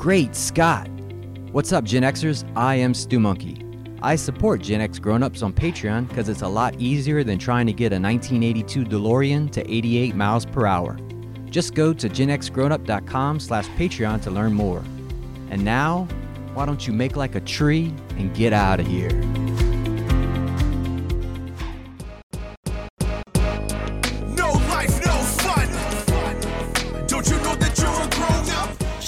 Great Scott! What's up, Gen Xers? I am Stu Monkey. I support Gen X grown-ups on Patreon because it's a lot easier than trying to get a 1982 DeLorean to 88 miles per hour. Just go to genxgrownup.com slash Patreon to learn more. And now, why don't you make like a tree and get out of here?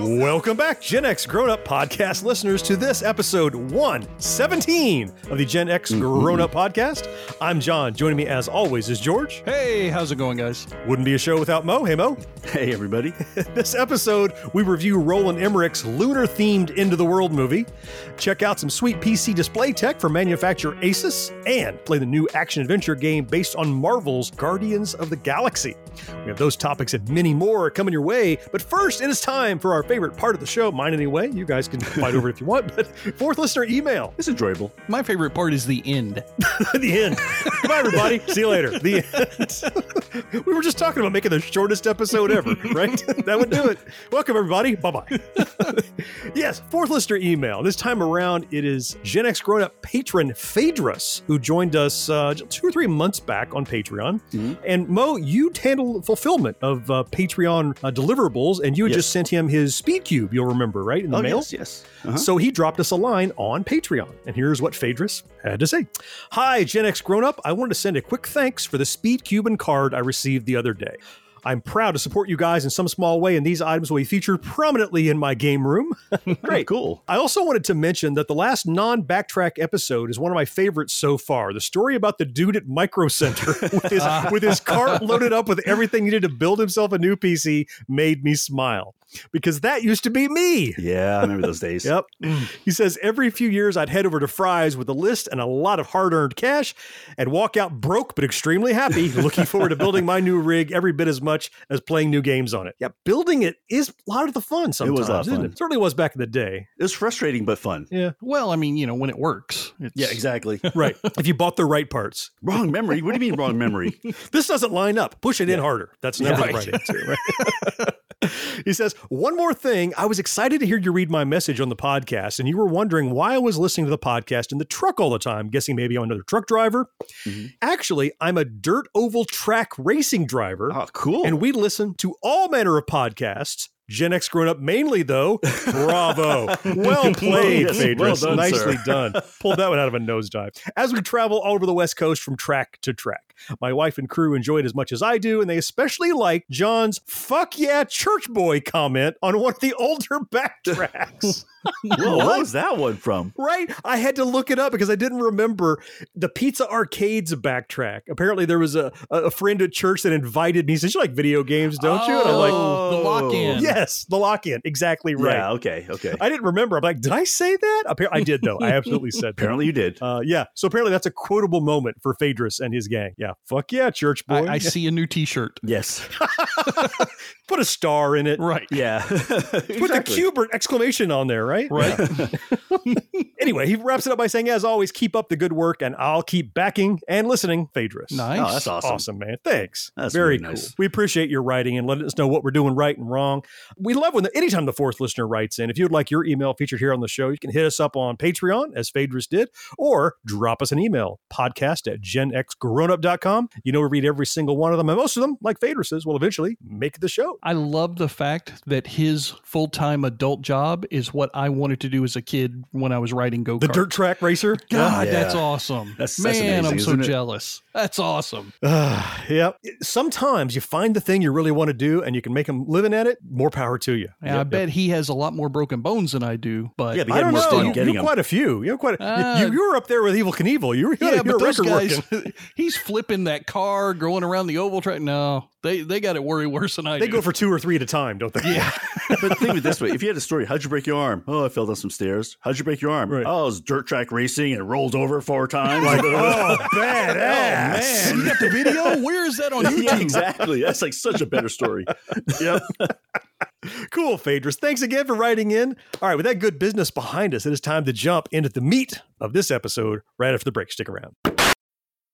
Welcome back, Gen X Grown Up podcast listeners, to this episode 117 of the Gen X mm-hmm. Grown Up podcast. I'm John. Joining me as always is George. Hey, how's it going, guys? Wouldn't be a show without Mo. Hey, Mo. Hey, everybody. This episode, we review Roland Emmerich's lunar themed Into the World movie, check out some sweet PC display tech from manufacturer Asus, and play the new action adventure game based on Marvel's Guardians of the Galaxy. We have those topics and many more coming your way, but first, it is time for our favorite part of the show, mine anyway. You guys can fight over it if you want, but fourth listener email. It's enjoyable. My favorite part is the end. the end. Goodbye, everybody. See you later. The end. we were just talking about making the shortest episode ever, right? that would do it. Welcome, everybody. Bye bye. yes, fourth listener email. This time around, it is Gen X grown up patron Phaedrus, who joined us uh, two or three months back on Patreon. And Mo, you handle fulfillment of uh, Patreon uh, deliverables, and you had Yes. just sent him his speed cube, you'll remember, right? In the Oh, mail? yes, yes. Uh-huh. So he dropped us a line on Patreon, and here's what Phaedrus had to say. Hi, Gen X Grown Up. I wanted to send a quick thanks for the Speed Cube and card I received the other day. I'm proud to support you guys in some small way, and these items will be featured prominently in my game room. Great, cool. I also wanted to mention that the last non backtrack episode is one of my favorites so far. The story about the dude at Micro Center with his, with his cart loaded up with everything he needed to build himself a new PC made me smile because that used to be me. Yeah, I remember those days. Yep. He says every few years I'd head over to Fry's with a list and a lot of hard earned cash and walk out broke but extremely happy, looking forward to building my new rig every bit as much as playing new games on it. Yeah, building it is a lot of the fun sometimes. was a lot of fun. It certainly was back in the day. It was frustrating but fun. Yeah. Well, I mean, you know, when it works. It's, Yeah, exactly. Right. if you bought the right parts. wrong memory. What do you mean wrong memory? This doesn't line up. Push it in harder. That's never Yeah. the right answer. Right? he says, One more thing. I was excited to hear you read my message on the podcast, and you were wondering why I was listening to the podcast in the truck all the time, guessing maybe I'm another truck driver. Mhm. Actually, I'm a dirt oval track racing driver, Oh, cool. and we listen to all manner of podcasts. Gen X grown up mainly, though. Bravo. Well played, Yes, Phaedrus. well done, Nicely sir. done. Pulled that one out of a nosedive. As we travel all over the West Coast from track to track, my wife and crew enjoy it as much as I do, and they especially like John's fuck yeah church boy comment on one of the older backtracks. Whoa, what was that one from? right? I had to look it up because I didn't remember the Pizza Arcade's backtrack. Apparently, there was a, a a friend at church that invited me. He says, You like video games, don't you? And I'm like, Oh, the lock in. Yes, the lock in. Exactly right. Yeah, okay, okay. I didn't remember. I'm like, did I say that? Appar- I did, though. I absolutely said that. Apparently you did. Uh, yeah. So apparently that's a quotable moment for Phaedrus and his gang. Yeah. Fuck yeah, church boy. I, I see a new T-shirt. Yes. Put a star in it. Right. Yeah. Put the Q*bert exclamation on there, right? Right. Anyway, he wraps it up by saying, as always, keep up the good work and I'll keep backing and listening, Phaedrus. nice. Oh, that's awesome. Awesome, man. Thanks. That's Very really cool. nice. We appreciate your writing and letting us know what we're doing right and wrong. We love when the, anytime the fourth listener writes in. If you'd like your email featured here on the show, you can hit us up on Patreon, as Phaedrus did, or drop us an email, podcast at genxgrownup.com. You know, we read every single one of them, and most of them, like Phaedrus's, will eventually make the show. I love the fact that his full-time adult job is what I wanted to do as a kid when I was writing riding go kart. The dirt track racer. God, Yeah. that's awesome. That's- that's Man, I'm so jealous. That's awesome. Uh, yeah. Sometimes you find the thing you really want to do and you can make them living at it. More power to you. Yeah, I bet he has a lot more broken bones than I do, but Yeah, but I he had don't know. You, getting you quite a few. You know, quite. A, Uh, you, you were up there with Evel Knievel. You were, yeah, you're but those guys, he's flipping that car, going around the oval track. No, they they got it worry worse than I do. They do. go for two or three at a time, don't they? yeah. but think of it this way: if you had a story, how'd you break your arm? Oh, I fell down some stairs. How'd you break your arm? Right. Oh, it was dirt track racing and it rolled over four times. like, oh, badass. Man, you got the video? Where is that on YouTube? yeah, exactly. That's like such a better story. Yep. Cool, Phaedrus. Thanks again for writing in. All right, with that good business behind us, it is time to jump into the meat of this episode right after the break. Stick around.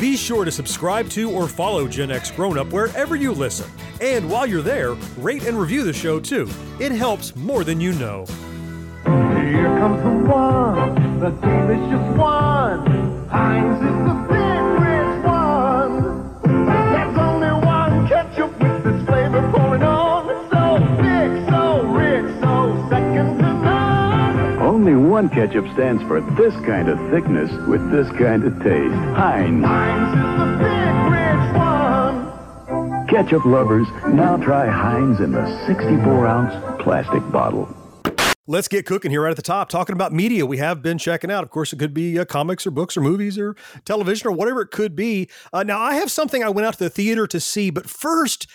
Be sure to subscribe to or follow Gen X Grown Up wherever you listen. And while you're there, rate and review the show too. It helps more than you know. Here comes the one, the delicious one. Heinz is the one ketchup stands for this kind of thickness with this kind of taste. Heinz. Heinz is the big rich one. Ketchup lovers, now try Heinz in the 64 ounce plastic bottle. Let's get cooking here right at the top, talking about media we have been checking out. Of course, it could be uh, comics or books or movies or television or whatever it could be. Uh, now, I have something I went out to the theater to see, but first,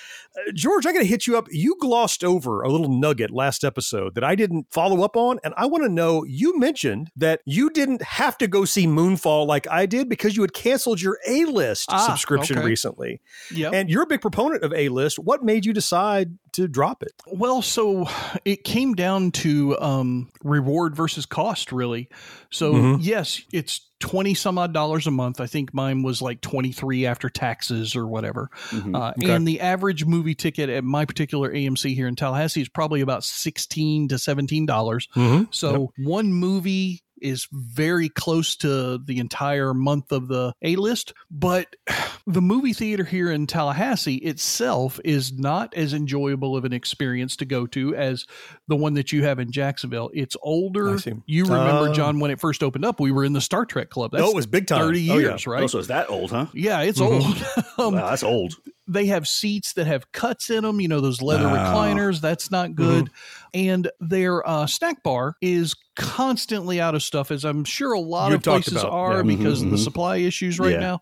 George, I got to hit you up. You glossed over a little nugget last episode that I didn't follow up on, and I want to know. You mentioned that you didn't have to go see Moonfall like I did because you had canceled your A list Ah, subscription okay. recently, Yep. and you're a big proponent of A list. What made you decide to drop it? Well, so it came down to um, reward versus cost, really. So Mhm. yes, it's twenty some odd dollars a month. I think mine was like twenty three after taxes or whatever. Mhm. Uh, Okay. And the average movie ticket at my particular AMC here in Tallahassee is probably about sixteen to seventeen dollars. Mm-hmm. So one movie is very close to the entire month of the A list, but the movie theater here in Tallahassee itself is not as enjoyable of an experience to go to as the one that you have in Jacksonville. It's older. You remember, Oh. John, when it first opened up, we were in the Star Trek Club. Oh, it was big time. 30 Oh, yeah. years, right? Oh, so it's that old, huh? yeah, it's Mhm. old. um, wow, that's old. They have seats that have cuts in them, you know, those leather Wow. recliners. That's not good. And their uh, snack bar is constantly out of stuff, as I'm sure a lot You've of places about, are yeah. because of the Mhm, mhm. supply issues right Yeah. now.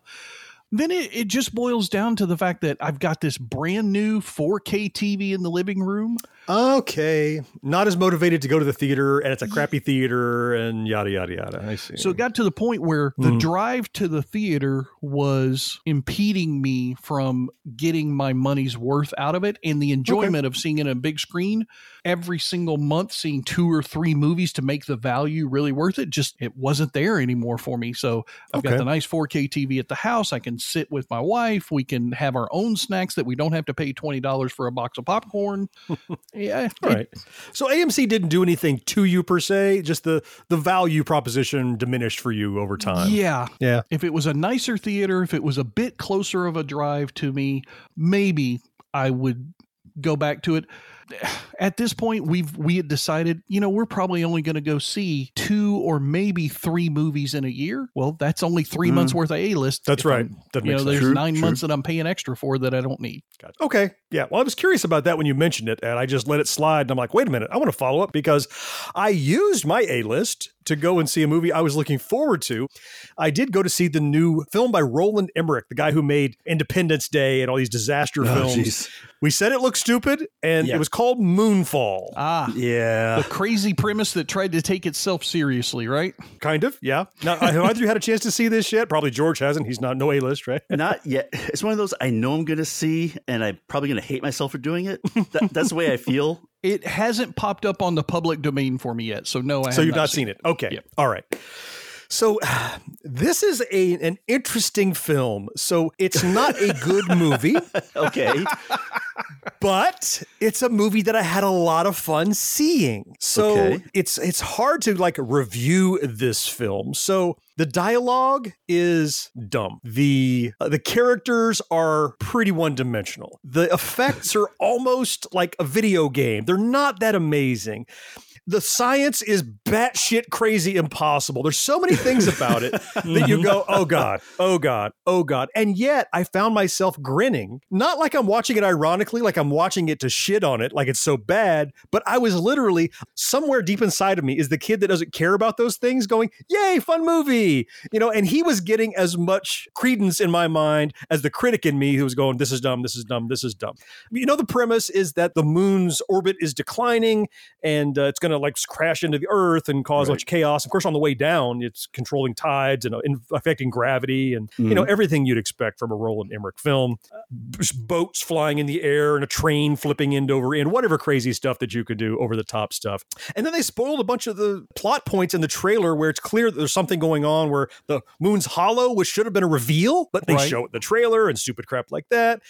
Then it, it just boils down to the fact that I've got this brand new 4K TV in the living room. Okay, not as motivated to go to the theater, and it's a crappy theater, and yada yada yada. I see. So it got to the point where the Mhm. drive to the theater was impeding me from getting my money's worth out of it and the enjoyment of seeing it on a big screen every single month, seeing two or three movies to make the value really worth it. Just it wasn't there anymore for me. So I've Okay. got the nice 4K TV at the house. I can sit with my wife. We can have our own snacks that we don't have to pay $20 for a box of popcorn. yeah. All right. So AMC didn't do anything to you per se. Just the the value proposition diminished for you over time. Yeah. Yeah. If it was a nicer theater, if it was a bit closer of a drive to me, maybe I would go back to it. At this point, we've we had decided, you know, we're probably only going to go see two or maybe three movies in a year. Well, that's only 3 Mm. months worth of A list. That's right. I'm- That You know, makes there's. True, nine true. months that I'm paying extra for that I don't need. Okay. Yeah. Well, I was curious about that when you mentioned it, and I just let it slide. And I'm like, wait a minute, I want to follow up because I used my A list to go and see a movie I was looking forward to. I did go to see the new film by Roland Emmerich, the guy who made Independence Day and all these disaster Oh, films. jeez. We said it looked stupid, and Yeah. it was called Moonfall. Ah, Yeah. the crazy premise that tried to take itself seriously, right? Kind of, yeah. Now, have either you had a chance to see this yet? Probably George hasn't. He's not no A list, right? Not yet. It's one of those I know I'm going to see, and I'm probably going to hate myself for doing it. That, that's the way I feel. It hasn't popped up on the public domain for me yet, so no, I so have you've not seen it. Okay. Yep. All right. So this is a an interesting film. So it's not a good movie, Okay. but it's a movie that I had a lot of fun seeing. So Okay. it's it's hard to like review this film. So the dialogue is dumb. The uh, the characters are pretty one dimensional. The effects are almost like a video game. They're not that amazing. The science is batshit crazy impossible. There's so many things about it that you go, oh God, oh God, oh God. And yet I found myself grinning, not like I'm watching it ironically, like I'm watching it to shit on it, like it's so bad, but I was literally somewhere deep inside of me is the kid that doesn't care about those things going, yay, fun movie. You know, and he was getting as much credence in my mind as the critic in me who was going, this is dumb, this is dumb, this is dumb. You know, the premise is that the moon's orbit is declining and uh, it's going to like crash into the earth and cause much chaos. Of course, on the way down, it's controlling tides and uh, affecting gravity and, you know, everything you'd expect from a Roland Emmerich film. B- boats flying in the air and a train flipping end over end, whatever crazy stuff that you could do over the top stuff. And then they spoiled a bunch of the plot points in the trailer where it's clear that there's something going on where the moon's hollow, which should have been a reveal, but they Right. show it in the trailer and stupid crap like that.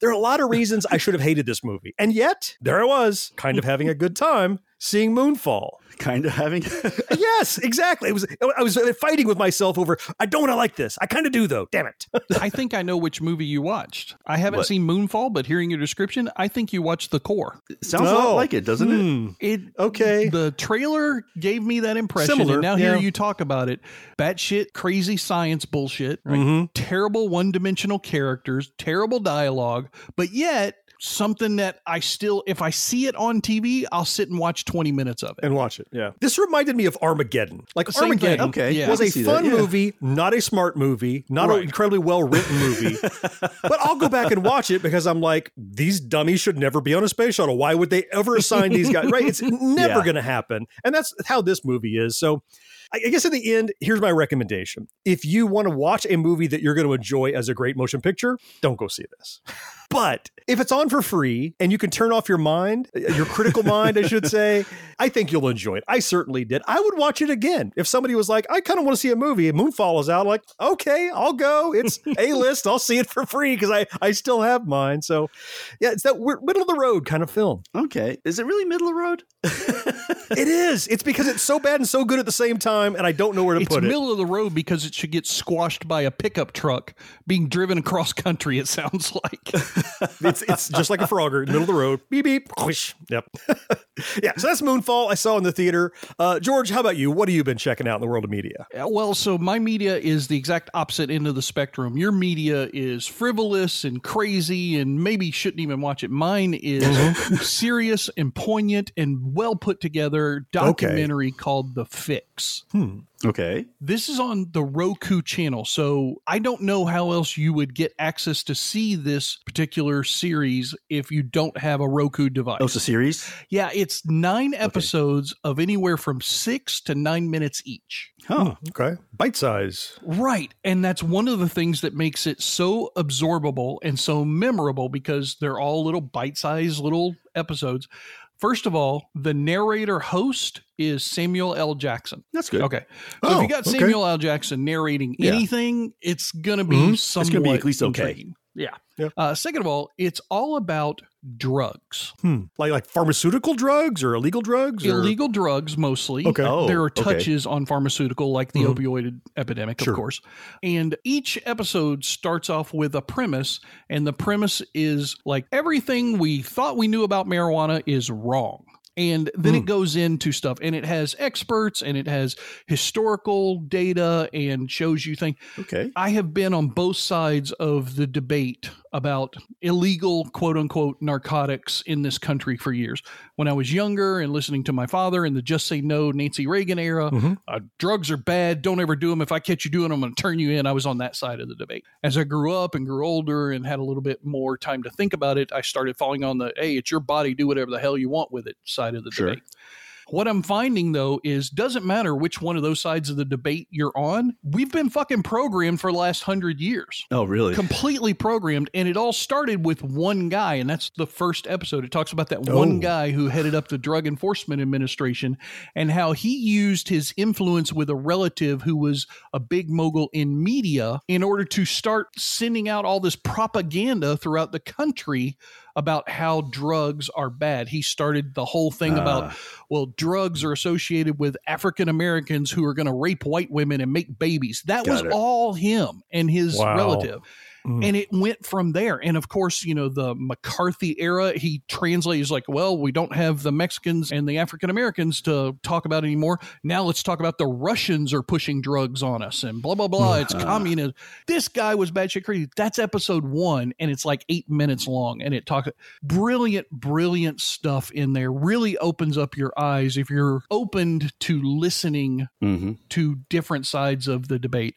There are a lot of reasons I should have hated this movie. And yet, there I was, kind of having a good time seeing Moonfall. kind of having. yes, exactly. It was I was fighting with myself over I don't want to like this. I kind of do though. Damn it. I think I know which movie you watched. I haven't What? seen Moonfall, but hearing your description, I think you watched The Core. Sounds a lot Oh. like it, doesn't it? Hmm. It Okay. The trailer gave me that impression, Similar, and now yeah. here you talk about it. Batshit crazy science bullshit, right? Mhm. Terrible one-dimensional characters, terrible dialogue, but yet something that I still, if I see it on TV, I'll sit and watch twenty minutes of it. and watch it. Yeah. This reminded me of Armageddon. Like Same Armageddon thing. Okay. Yeah. was I a can see that, fun yeah. movie, not a smart movie, not Right. an incredibly well written movie. but I'll go back and watch it because I'm like, these dummies should never be on a space shuttle. Why would they ever assign these guys? Right? It's never Yeah. going to happen. And that's how this movie is. So I I guess in the end, here's my recommendation. If you want to watch a movie that you're going to enjoy as a great motion picture, don't go see this. But if it's on for free and you can turn off your mind, your critical mind, I should say, I think you'll enjoy it. I certainly did. I would watch it again. If somebody was like, I kind of want to see a movie and Moonfall is out, like, okay, I'll go. It's A list. I'll see it for free because I, I still have mine. So, yeah, it's that we're middle of the road kind of film. Okay. Is it really middle of the road? It is. It's because it's so bad and so good at the same time, and I don't know where to It's put it. middle of the road because it should get squashed by a pickup truck being driven across country. It sounds like. it's it's just like a Frogger, middle of the road. Beep beep. Whoosh. Yep. yeah. So that's Moonfall. I saw in the theater. Uh, George, how about you? What have you been checking out in the world of media? Well, so my media is the exact opposite end of the spectrum. Your media is frivolous and crazy and maybe shouldn't even watch it. Mine is serious and poignant and well put together documentary called The Fix. Hmm. Okay. This is on the Roku channel. So I don't know how else you would get access to see this particular series if you don't have a Roku device. Oh, it's a series? yeah, it's nine episodes of anywhere from six to nine minutes each. Huh. Hmm, okay. Bite size. Right. And that's one of the things that makes it so absorbable and so memorable because they're all little bite sized little episodes. First of all, the narrator host is Samuel L. Jackson. That's good. Okay. So Oh, if you got okay. Samuel L. Jackson narrating Yeah. anything, it's going to be Mhm. It's gonna be at least okay. intriguing. Yeah. Yeah. Uh, second of all, it's all about drugs, Hmm. Like like pharmaceutical drugs or illegal drugs? Or? illegal drugs mostly. Okay. Oh, there are okay. touches on pharmaceutical, like the Mhm. opioid epidemic, Sure. of course. And each episode starts off with a premise, and the premise is like everything we thought we knew about marijuana is wrong. And then Hmm. it goes into stuff, and it has experts, and it has historical data, and shows you things. Okay. I have been on both sides of the debate about illegal quote unquote narcotics in this country for years. When I was younger and listening to my father in the just say no Nancy Reagan era, Mhm. uh, drugs are bad. Don't ever do them. If I catch you doing them, I'm going to turn you in. I was on that side of the debate. As I grew up and grew older and had a little bit more time to think about it, I started falling on the hey, it's your body, do whatever the hell you want with it side of the Sure. debate. What I'm finding though is doesn't matter which one of those sides of the debate you're on. We've been fucking programmed for the last hundred years. Oh, really? Completely programmed, and it all started with one guy, and that's the first episode. It talks about that one Oh. guy who headed up the Drug Enforcement Administration and how he used his influence with a relative who was a big mogul in media in order to start sending out all this propaganda throughout the country about how drugs are bad. He started the whole thing about, ah. well, drugs are associated with African Americans who are going to rape white women and make babies. That was it. all him and his Wow. relative. Mm. And it went from there. And of course, you know, the McCarthy era, he translates like, well, we don't have the Mexicans and the African Americans to talk about anymore. Now let's talk about the Russians are pushing drugs on us and blah, blah, blah. It's communism. This guy was batshit crazy. That's episode one, and it's like eight minutes long. And it talks brilliant, brilliant stuff in there. Really opens up your eyes if you're opened to listening hmm to different sides of the debate.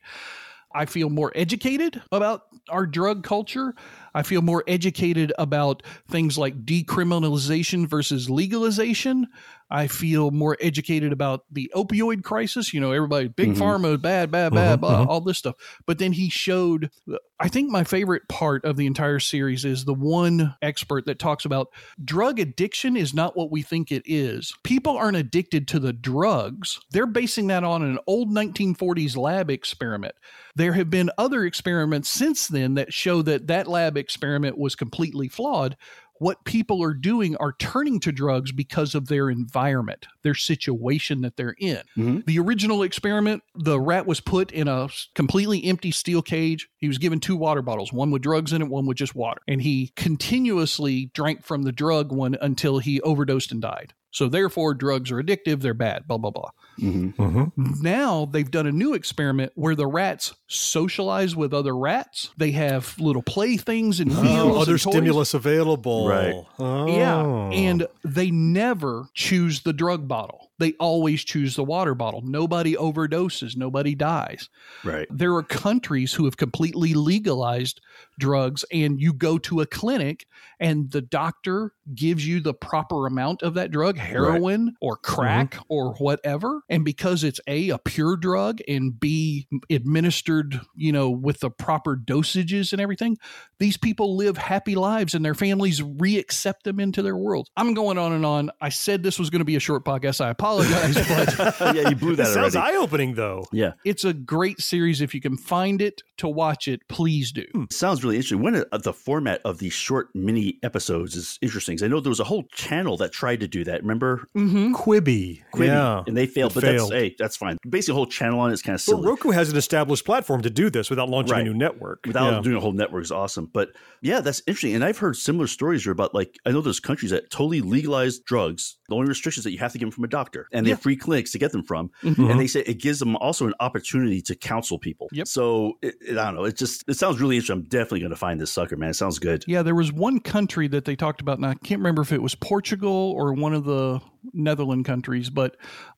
I feel more educated about our drug culture. I feel more educated about things like decriminalization versus legalization. I feel more educated about the opioid crisis. You know, everybody, big Mhm. pharma, bad, bad, bad, Mhm, blah, all this stuff. But then he showed, I think my favorite part of the entire series is the one expert that talks about drug addiction is not what we think it is. People aren't addicted to the drugs. They're basing that on an old 1940s lab experiment. There have been other experiments since then that show that that lab experiment was completely flawed. What people are doing are turning to drugs because of their environment, their situation that they're in. Mhm. The original experiment, the rat was put in a completely empty steel cage. He was given two water bottles, one with drugs in it, one with just water. And he continuously drank from the drug one until he overdosed and died. So therefore, drugs are addictive, they're bad, blah, blah, blah. Hmm Now they've done a new experiment where the rats socialize with other rats. They have little playthings and feels. Oh, and other toys. stimulus available. Right. Oh. Yeah. And they never choose the drug bottle. They always choose the water bottle. Nobody overdoses. Nobody dies. Right. There are countries who have completely legalized drugs, and you go to a clinic and the doctor gives you the proper amount of that drug, heroin or crack or whatever. And because it's A, a pure drug, and B, administered, you know, with the proper dosages and everything, these people live happy lives and their families re accept them into their world. I'm going on and on. I said this was going to be a short podcast. I apologize, but yeah, you blew That that sounds already. eye opening, though. yeah. it's a great series. If you can find it to watch it, please do. Sounds really interesting. When uh, the format of these short mini episodes is interesting. 'cause I know there was a whole channel that tried to do that. Remember Mm-hmm. Quibi. Quibi? Yeah. and they failed. It but failed. that's hey, that's fine. Basically, a whole channel on it is kind of But silly. Roku has an established platform to do this without launching Right. a new network. Without Yeah. doing a whole network is awesome. But yeah, that's interesting. And I've heard similar stories here about like I know there's countries that totally legalize drugs. The only restrictions that you have to get them from a doctor, and they have free clinics to get them from. Mhm. And they say it gives them also an opportunity to counsel people. Yep. So it, it- I don't know. It just it sounds really interesting. I'm definitely going to find this sucker, man. It sounds good. Yeah, there was one country that they talked about, and I can't remember if it was Portugal or one of the Netherland countries, but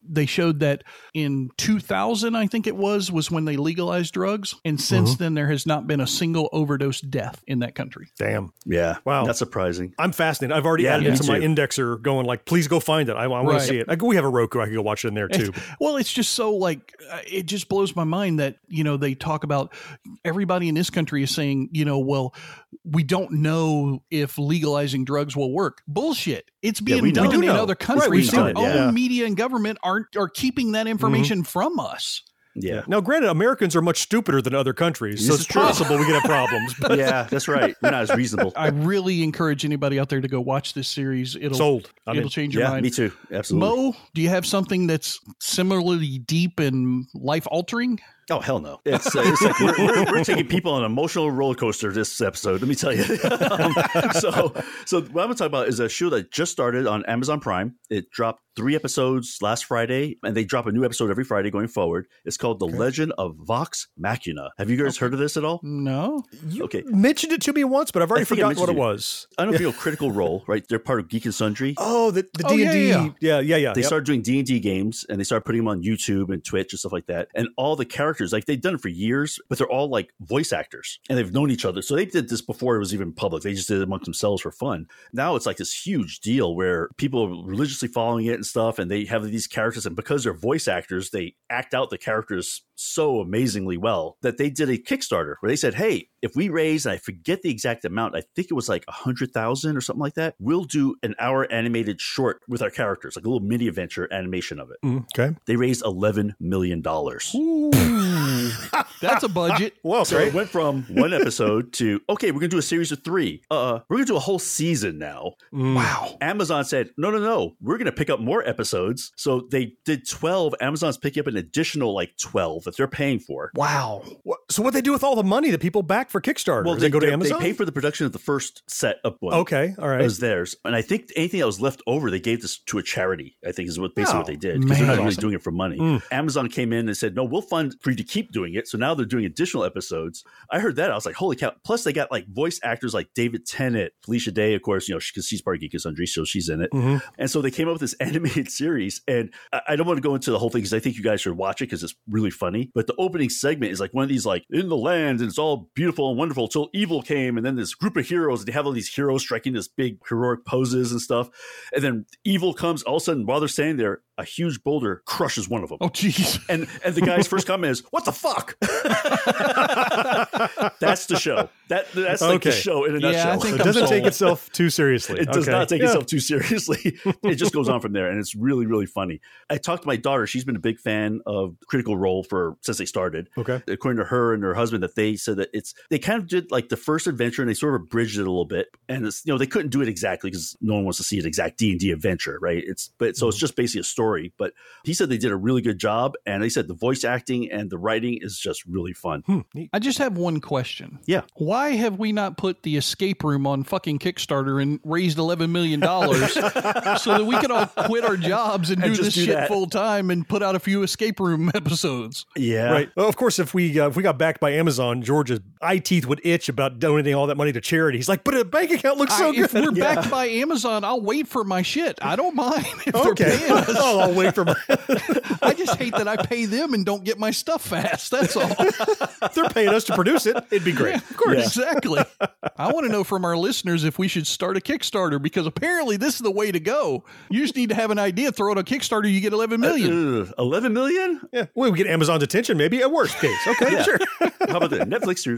they showed that in 2000, I think it was, was when they legalized drugs. And since then, there has not been a single overdose death in that country. Damn. Yeah. Wow. That's surprising. I'm fascinated. I've already Yeah, added it me to my indexer going like, please go find it. I, I want Right. to see it. Like, we have a Roku. I could go watch it in there too. Well, it's just so like uh, it just blows my mind that you know they talk about everybody in this country is saying you know well we don't know if legalizing drugs will work. Bullshit. It's being we know. done do in know. other Right, countries. We've seen Our it, own yeah. media and government aren't are keeping that mm-hmm. information from us. Yeah. Now, granted, Americans are much stupider than other countries, so it's true. possible we could have problems. But yeah, that's right. We're not as reasonable. I really encourage anybody out there to go watch this series. It'll sold. I it'll mean, change your yeah, mind. me too. Absolutely. Mo, do you have something that's similarly deep and life altering? Oh hell no! It's, uh, it's like we're, we're, we're taking people on an emotional roller coaster this episode. Let me tell you. um, so, so what I'm going to talk about is a show that just started on Amazon Prime. It dropped three episodes last Friday, and they drop a new episode every Friday going forward. It's called The Legend of Vox Machina. Have you guys heard of this at all? No. you okay. mentioned it to me once, but I've already forgotten what it was. I don't you Critical Role, right? They're part of Geek and Sundry. Oh, the the Oh, D&D. yeah. Yeah, yeah, yeah. they yep. started doing D and D games, and they started putting them on YouTube and Twitch and stuff like that. And all the characters, like they've done it for years, but they're all like voice actors, and they've known each other. So they did this before it was even public. They just did it amongst themselves for fun. Now it's like this huge deal where people are religiously following it. And stuff, and they have these characters, and because they're voice actors, they act out the characters so amazingly well that they did a Kickstarter where they said, "Hey, if we raise, and I forget the exact amount, I think it was like a hundred thousand or something like that, we'll do an hour animated short with our characters, like a little mini adventure animation of it." Mm, okay. They raised eleven million dollars. That's a budget. Well, So great. it went from one episode to okay, we're gonna do a series of three. Uh, we're gonna do a whole season now. Wow. Amazon said, no, no, no, we're gonna pick up more episodes. So they did twelve. Amazon's picking up an additional like twelve that they're paying for. Wow. So what they do with all the money that people back for Kickstarter? Well, Does they go to Amazon. They pay for the production of the first set of one. okay, all right. it was theirs, and I think anything that was left over, they gave this to a charity. I think is what basically Oh, what they did because they're not really doing it for money. Mm. Amazon came in and said, "No, we'll fund for you to keep doing it." So now they're doing additional episodes. I heard that I was like, "Holy cow!" Plus, they got like voice actors like David Tennant, Felicia Day, of course, you know, because she's part of Geek and Sundry, so she's in it. Mhm. And so they came up with this animated series, and I, I don't want to go into the whole thing because I think you guys should watch it because it's really funny. But the opening segment is like one of these like in the land, and it's all beautiful and wonderful till evil came, and then this group of heroes. They have all these heroes striking this big heroic poses and stuff, and then evil comes. All of a sudden, while they're standing there, a huge boulder crushes one of them. Oh, jeez. And and the guy's first comment is, "What the fuck?" that's the show. That that's like the show in a Yeah, I nutshell. think it I'm doesn't take itself too seriously. It does Okay. not take Yeah. itself too seriously. it just goes on from there, and it's really, really funny. I talked to my daughter; she's been a big fan of Critical Role for since they started. Okay. According to her and her husband, that they said that it's they kind of did like the first adventure, and they sort of bridged it a little bit, and it's you know they couldn't do it exactly because no one wants to see an exact D and D adventure, right? It's but so Mm-hmm. it's just basically a story. But he said they did a really good job, and they said the voice acting and the writing is just really fun. Hmm. I just have one question. Yeah. Why have we not put the escape room on fucking Kickstarter and raised $11 million so that we could all quit our jobs and, And do this do shit that. full time and put out a few escape room episodes? Yeah, Right. Well, of course, if we uh, if we got backed by Amazon, George's eye teeth would itch about donating all that money to charity. He's like, but a bank account looks so I- if good. we're backed by Amazon, I'll wait for my shit. I don't mind if they're okay. paying us. oh, I'll wait for my. I just hate that I pay them and don't get my stuff fast. That's all. if they're paying us to produce it, it'd be great. Of course, Yeah. exactly. I want to know from our listeners if we should start a Kickstarter because apparently this is the way to go. You just need to have an idea, throw it on Kickstarter, you get 11 million. Ugh, Eleven million? Yeah. Well, we get Amazon's attention, maybe at worst case. Okay, Yeah. sure. How about that? Netflix or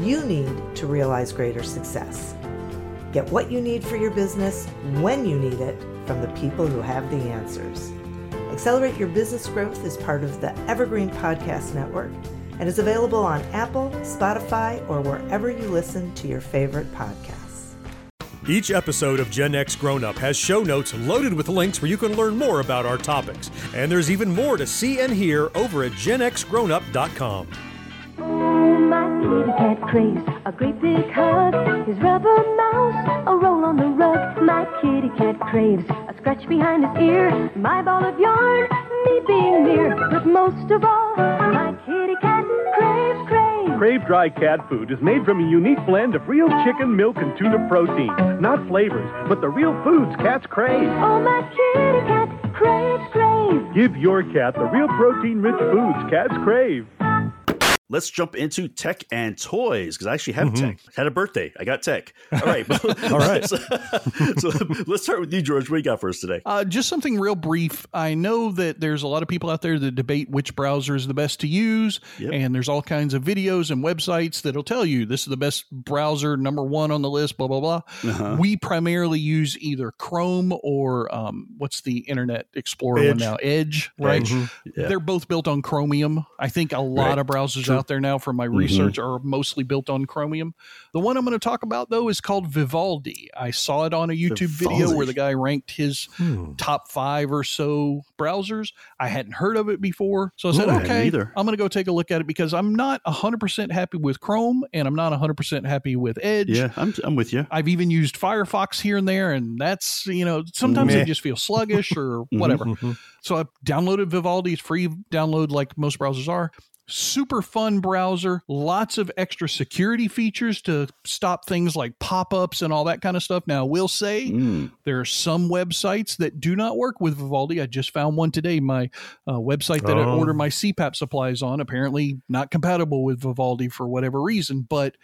you need to realize greater success. Get what you need for your business when you need it from the people who have the answers. Accelerate Your Business Growth is part of the Evergreen Podcast Network and is available on Apple, Spotify, or wherever you listen to your favorite podcasts. Each episode of Gen X Grown Up has show notes loaded with links where you can learn more about our topics. And there's even more to see and hear over at genxgrownup.com. My kitty cat craves a great big hug. His rubber mouse, a roll on the rug. My kitty cat craves a scratch behind his ear. My ball of yarn, me being near. But most of all, my kitty cat craves, craves. Crave Dry Cat Food is made from a unique blend of real chicken, milk, and tuna protein. Not flavors, but the real foods cats crave. Oh, my kitty cat craves, craves. Give your cat the real protein rich foods cats crave. Let's jump into tech and toys because I actually have Mm-hmm. tech. Had a birthday. I got tech. All right. All right. so, so let's start with you, George. What do you got for us today? Uh, just something real brief. I know that there's a lot of people out there that debate which browser is the best to use, Yep. and there's all kinds of videos and websites that'll tell you this is the best browser, number one on the list, blah blah blah. Uh-huh. We primarily use either Chrome or um, what's the Internet Explorer one Edge. now? Edge, right? Yeah. They're both built on Chromium. I think a lot Right. of browsers True. out out there now for my mm-hmm. research are mostly built on Chromium. The one I'm going to talk about though is called Vivaldi. I saw it on a YouTube video where the guy ranked his hmm. top five or so browsers. I hadn't heard of it before, so I said, Ooh, "Okay, either. I'm going to go take a look at it because I'm not 100% happy with Chrome and I'm not 100% happy with Edge." Yeah, I'm, I'm with you. I've even used Firefox here and there, and that's you know sometimes Meh. they just feel sluggish or mm-hmm, whatever. Mm-hmm. So I downloaded Vivaldi. It's free download, like most browsers are. Super fun browser, lots of extra security features to stop things like pop ups and all that kind of stuff. Now, I will say Mm. there are some websites that do not work with Vivaldi. I just found one today. My uh, website that I Oh. order my CPAP supplies on apparently not compatible with Vivaldi for whatever reason, but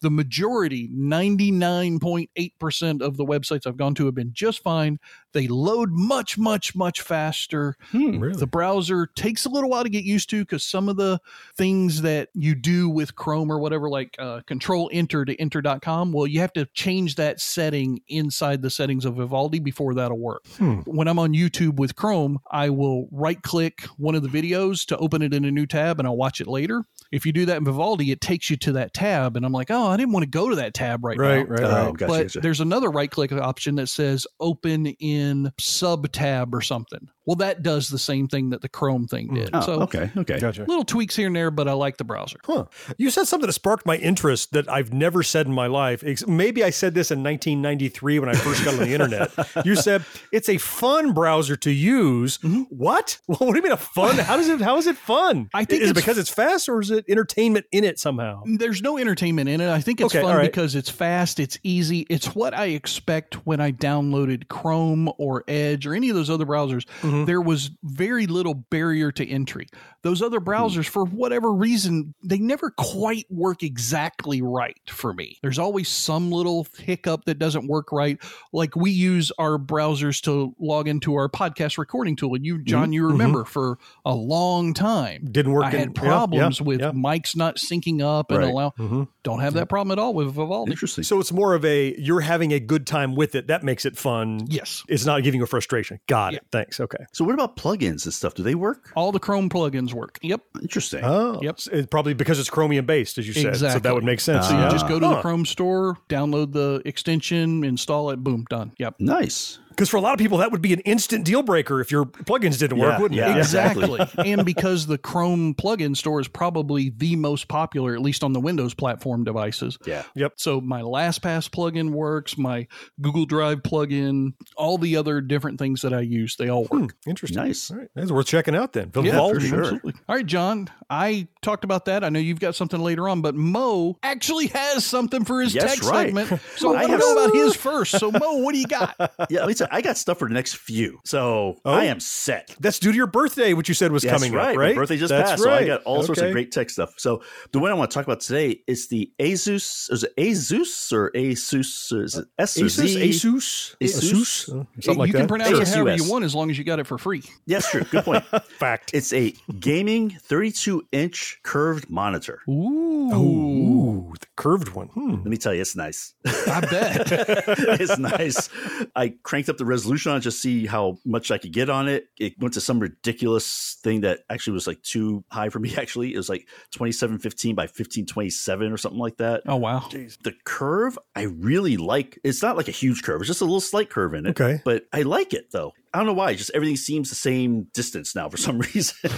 the majority, 99.8% of the websites I've gone to have been just fine. They load much, much, much faster. Really? The browser takes a little while to get used to because some of the things that you do with Chrome or whatever, like uh, control enter to enter.com, well, you have to change that setting inside the settings of Vivaldi before that'll work. When I'm on YouTube with Chrome, I will right click one of the videos to open it in a new tab and I'll watch it later. If you do that in Vivaldi, it takes you to that tab. And I'm like, oh, I didn't want to go to that tab right, Right, now. right, Oh, right. gotcha, but gotcha. there's another right click option that says open in sub tab or something. Well, that does the same thing that the Chrome thing hmm. did. Oh, so okay, okay. Gotcha. little tweaks here and there, but I like the browser. Huh. You said something that sparked my interest that I've never said in my life. Maybe I said this in 1993 when I first got on the internet. You said it's a fun browser to use. Mm-hmm. What? What do you mean a fun? How does it? How is it fun? I think is it because it's fast or is it entertainment in it somehow? Mm, there's no entertainment in it. I think it's Okay, fun all right. because it's fast, it's easy. It's what I expect when I downloaded Chrome or Edge or any of those other browsers. Mm-hmm. There was very little barrier to entry. Those other Hmm. browsers, for whatever reason, they never quite work exactly right for me. There's always some little hiccup that doesn't work right. Like we use our browsers to log into our podcast recording tool. And you, John, you remember for a long time. Mm-hmm. Didn't work I in- had yeah, problems yeah, with yeah. mics not syncing up and Right. allow. Mm-hmm. Don't have that problem at all with Vivaldi. Interesting. So it's more of a you're having a good time with it. That makes it fun. Yes. It's not giving you frustration. Got it. Thanks. Okay. So what about plugins and stuff? Do they work? All the Chrome plugins work. Yep. Interesting. Oh, Yep. It's probably because it's Chromium based, as you said. Exactly. So that would make sense. So you Yeah. just ah. go to the Chrome store, download the extension, install it, boom, done. Yep. nice. Because for a lot of people, that would be an instant deal breaker if your plugins didn't Yeah, work, wouldn't yeah. it? Exactly. and because the Chrome plugin store is probably the most popular, at least on the Windows platform devices. Yeah. Yep. So my LastPass plugin works, my Google Drive plugin, all the other different things that I use, they all work. Hmm, interesting. Nice. All right. That's worth checking out then. Yeah, Vivaldi. for sure. Absolutely. All right, John. I talked about that. I know you've got something later on, but Mo actually has something for his Yes, tech right. segment. So I I have- know about his first. So Mo, what do you got? Yeah, let me tell you, I got stuff for the next few. So I am set. That's due to your birthday, which you said was That's coming right. up, My right? birthday just That's passed, so I got all sorts of great tech stuff. So the one I want to talk about today is the Asus. Is it Asus or Asus? Or is it S or Asus, Z? Asus, Asus? Asus, something you like can that. pronounce it ASUS. however you want as long as you got it for free. Yes, true. Good point. Fact. It's a gaming 32 inch curved monitor. Ooh. Ooh, the curved one. Hmm. Let me tell you, it's nice. I bet. it's nice. I cranked up the resolution on it just see how much I could get on it. It went to some ridiculous thing that actually was like too high for me. Actually, it was like twenty seven fifteen by fifteen twenty seven or something like that. Oh wow. Jeez. The curve, I really like. It's not like a huge curve; it's just a little slight curve in it. Okay. but I like it though. I don't know why. Just everything seems the same distance now for some reason.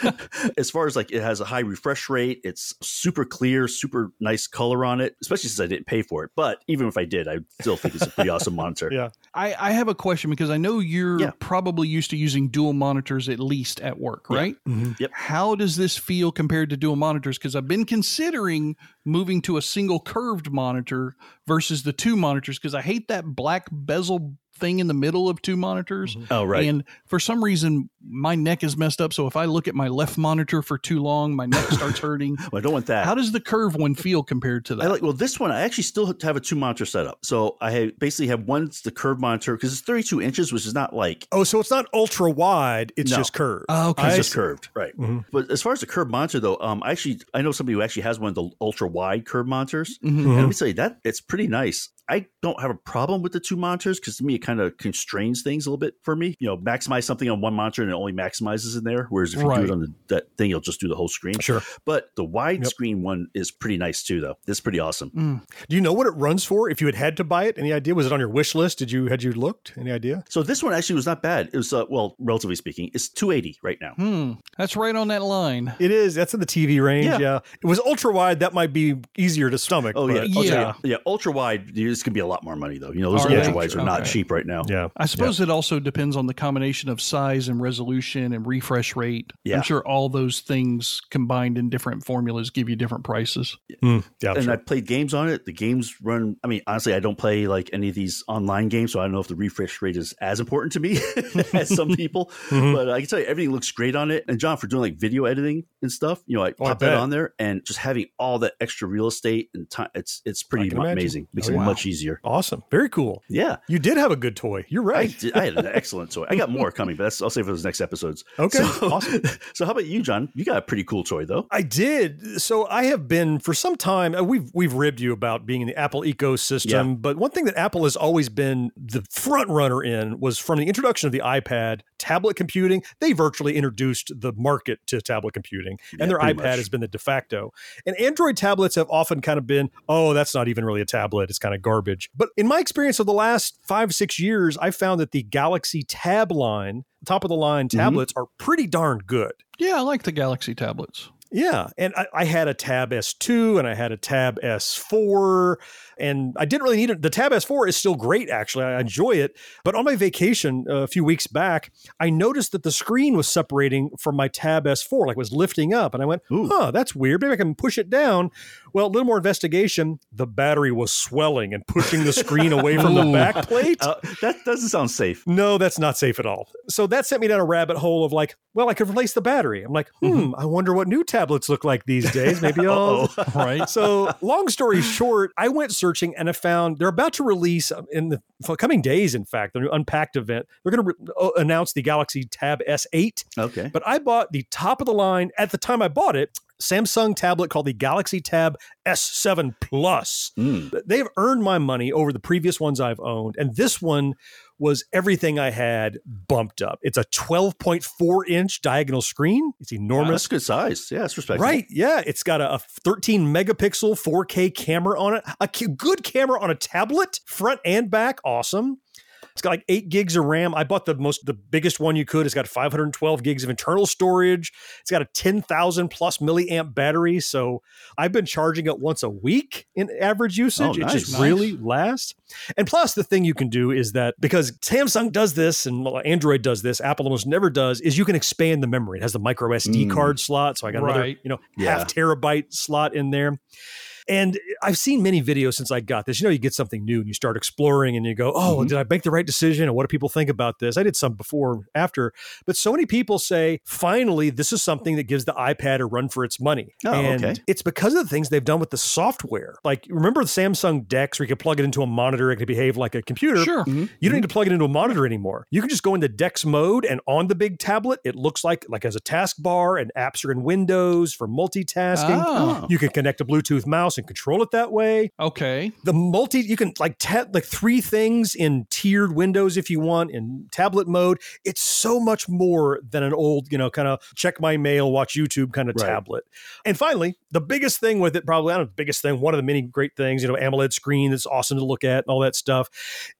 as far as like it has a high refresh rate, it's super clear, super nice color on it. Especially since I didn't pay for it. But even if I did, I still think it's a pretty awesome monitor. Yeah. I, I have a question because I know you're Yeah. probably used to using dual monitors at least at work, right? Mm-hmm. Yep. How does this feel compared to dual monitors? Because I've been considering moving to a single curved monitor versus the two monitors because I hate that black bezel thing in the middle of two monitors. Oh, right. And for some reason, my neck is messed up. So if I look at my left monitor for too long, my neck starts hurting. Well, I don't want that. How does the curve one feel compared to that? I like well this one. I actually still have a two monitor setup. So I have, basically have one's the curved monitor because it's 32 inches, which is not like Oh, so it's not ultra wide. It's No. just curved. Oh, okay. it's I just see. curved, right? But as far as the curved monitor, though, um, I actually I know somebody who actually has one of the ultra wide curved monitors. Mhm. And let me tell you that it's pretty nice. I don't have a problem with the two monitors because to me it kind kind of constrains things a little bit for me. You know, maximize something on one monitor and it only maximizes in there. Whereas if you do it on the, that thing, you'll just do the whole screen. Sure. But the widescreen one is pretty nice too, though. It's pretty awesome. Mm. Do you know what it runs for? If you had had to buy it, any idea? Was it on your wish list? Did you had you looked? Any idea? So this one actually was not bad. It was uh, well, relatively speaking, it's 280 right now. Hmm. That's right on that line. It is. That's in the TV range. Yeah. Yeah. It was ultra wide. That might be easier to stomach. Oh yeah, but- ultra, yeah. Ultra wide. It's gonna be a lot more money though. You know, those Are ultra wides are not cheap right now. Yeah. I suppose it also depends on the combination of size and resolution and refresh rate. Yeah. I'm sure all those things combined in different formulas give you different prices. Mm, yeah. and sure. I played games on it. The games run. I mean, honestly, I don't play like any of these online games, so I don't know if the refresh rate is as important to me as some people. Mhm. But I can tell you, everything looks great on it. And John, for doing like video editing and stuff, you know, I Oh, I pop that on there, and just having all that extra real estate and time, it's it's pretty can imagine. amazing. Makes Oh, it wow. much easier. awesome. Very cool. Yeah. You did have a good toy. You're I, right. did, I had an excellent toy. I got more coming, but that's, I'll save for those next episodes. Okay, So, awesome. So, how about you, John? You got a pretty cool toy, though. I did. So I have been for some time. uh, We've we've ribbed you about being in the Apple ecosystem, Yeah. but one thing that Apple has always been the front runner in was from the introduction of the iPad, tablet computing. They virtually introduced the market to tablet computing, Yeah, and their iPad much. has been the de facto. And Android tablets have often kind of been, oh, that's not even really a tablet; it's kind of garbage. But in my experience of the last five six years, I found that the Galaxy Tab line, top of the line Mm-hmm. tablets, are pretty darn good. Yeah, I like the Galaxy tablets. Yeah, and I, I had a Tab S2 and I had a Tab S4, and I didn't really need it. The Tab S4 is still great, actually. I enjoy it. But on my vacation uh, a few weeks back, I noticed that the screen was separating from my Tab S4, like it was lifting up. And I went, Ooh. huh, that's weird. Maybe I can push it down. Well, a little more investigation, the battery was swelling and pushing the screen away from the back plate. Uh, that doesn't sound safe. No, that's not safe at all. So that sent me down a rabbit hole of like, well, I could replace the battery. I'm like, hmm, I wonder what new tablets look like these days. Maybe I'll. Right. So, long story short, I went searching and I found they're about to release um, in the coming days. In fact, the Unpacked event, they're going to re- uh, announce the Galaxy Tab S8. Okay. But I bought the top of the line at the time I bought it. Samsung tablet called the Galaxy Tab S7 Plus. Mm. They've earned my money over the previous ones I've owned, and this one was everything I had bumped up. It's a 12.4 inch diagonal screen. It's Wow, enormous. that's good size. Yeah, that's respectable. Right. Yeah. It's got a, a 13 megapixel 4K camera on it. A good camera on a tablet, front and back. Awesome. It's got like eight gigs of RAM. I bought the most, the biggest one you could. It's got 512 gigs of internal storage. It's got a 10,000 plus milliamp battery. So I've been charging it once a week in average usage. Oh, it just nice. really lasts. And plus, the thing you can do is that because Samsung does this and Android does this, Apple almost never does, is you can expand the memory. It has the micro SD Mm. card slot. So I got another, you know, Yeah. half terabyte slot in there. And I've seen many videos since I got this. You know, you get something new and you start exploring and you go, oh, Mhm. did I make the right decision? And what do people think about this? I did some before, after. But so many people say, finally, this is something that gives the iPad a run for its money. Oh, and okay. it's because of the things they've done with the software. Like, remember the Samsung Dex where you could plug it into a monitor, and it could behave like a computer? Sure. You don't need to plug it into a monitor anymore. You can just go into Dex mode, and on the big tablet, it looks like like as a taskbar, and apps are in Windows for multitasking. Oh. You can connect a Bluetooth mouse and control it that way. Okay. The multi, you can like ta- like three things in tiered windows if you want in tablet mode. It's so much more than an old, you know, kind of check my mail, watch YouTube kind of Right. tablet. And finally, the biggest thing with it, probably I don't know, the biggest thing, one of the many great things, you know, AMOLED screen that's awesome to look at and all that stuff.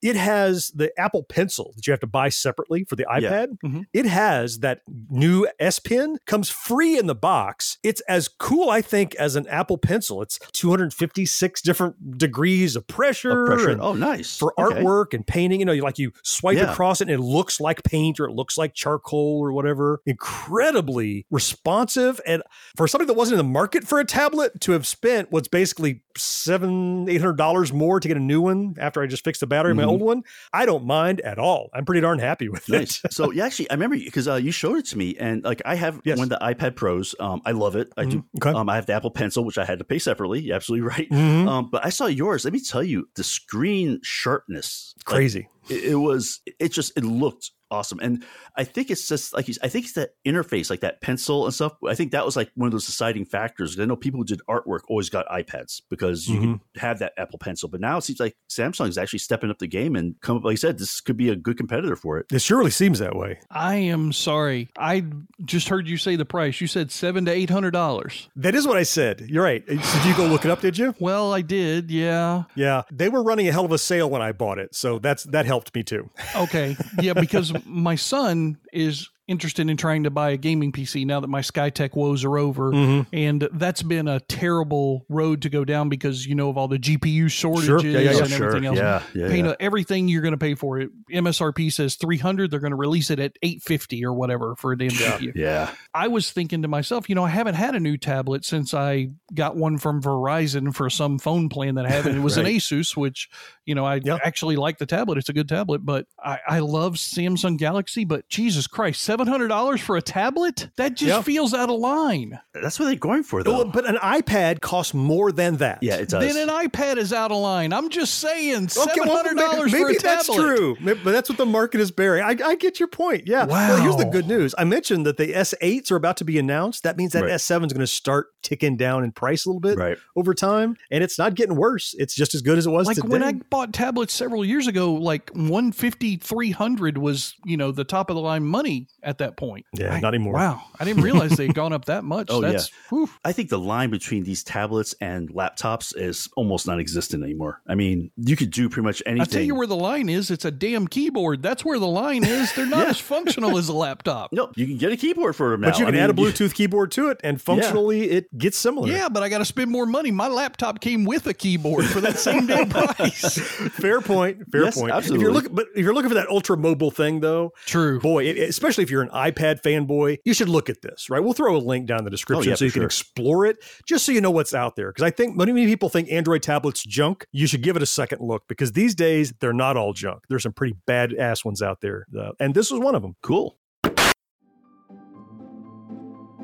It has the Apple Pencil that you have to buy separately for the Yeah. iPad. Mhm. It has that new S Pen, comes free in the box. It's as cool, I think, as an Apple Pencil. It's 256 different degrees of pressure. Oh, pressure. and Oh, nice. for Okay. artwork and painting, you know, you like you swipe Yeah. across it and it looks like paint or it looks like charcoal or whatever. Incredibly responsive. And for somebody that wasn't in the market for a tablet to have spent what's basically seven, eight hundred dollars more to get a new one after I just fixed the battery in my old one, I don't mind at all. I'm pretty darn happy with Nice. it. So yeah, actually, I remember you because uh, you showed it to me, and like I have Yes. one of the iPad Pros. Um, I love it. I do. Mhm. Okay. Um, I have the Apple Pencil, which I had to pay separately. Absolutely right. Mhm. Um, but I saw yours. Let me tell you, the screen sharpness, like, Crazy. it, it was it just it looked awesome and i think it's just like you- i think it's that interface like that pencil and stuff i think that was like one of those deciding factors i know people who did artwork always got ipads because you Mm-hmm. could have that apple pencil but now it seems like samsung is actually stepping up the game and come up like i said this could be a good competitor for it It surely seems that way. I am sorry. I just heard you say the price. You said seven to eight hundred dollars. That is what I said. You're right. Did you go look it up? Did you? Well, I did. Yeah. Yeah, they were running a hell of a sale when I bought it, so that's that helped me too. Okay. Yeah, because my son is interested in trying to buy a gaming PC now that my SkyTech woes are over. Mhm. And that's been a terrible road to go down because, you know, of all the GPU shortages Sure. Yeah, yeah, yeah. and Sure. everything else. Yeah, yeah, Paying yeah. everything you're going to pay for it. MSRP says 300 They're going to release it at 850 or whatever for a damn GPU. yeah I was thinking to myself, you know, I haven't had a new tablet since I got one from Verizon for some phone plan that I have. And it was an Asus, which, you know, I Yeah. actually like the tablet. It's a good tablet, but I, I love Samsung Galaxy. But Jesus Christ, $700 for a tablet? That just Yeah. feels out of line. that's what they're going for though Well, but an iPad costs more than that. yeah it does Then an iPad is out of line. I'm just saying, Okay, well, $700 for maybe a tablet. that's true, Maybe- but that's what the market is bearing. I, I get your point. Yeah. Well, here's the good news. I mentioned that the S8s are about to be announced. That means that Right. S7 is going to start ticking down in price a little bit Right. over time, and it's not getting worse. It's just as good as it was like today. when I bought tablets several years ago, like 150, 300 was, you know, the top of the line money at that point. Yeah, I- not anymore. Wow. I didn't realize they'd gone up that much. Oh, That's, whew. I think the line between these tablets and laptops is almost non-existent anymore. I mean, you could do pretty much anything. I'll tell you where the line is. It's a damn keyboard. That's where the line is. They're not as functional as a laptop. no, you can get a keyboard for them now. but you I can mean, add a Bluetooth keyboard to it, and functionally, it gets similar. Yeah, but I got to spend more money. My laptop came with a keyboard for that same damn price. fair point. Fair Yes, point. If absolutely. you're looking, but if you're looking for that ultra mobile thing, though, True. boy, it, especially if you're an iPad fanboy, you should look at this. Right, we'll throw a link down in the description Oh, yeah, so you for can explore it, just so you know what's out there. Because I think many, many people think Android tablets junk. You should give it a second look because these days they're not all junk. There's some pretty badass ones out there, uh, and this was one of them. Cool.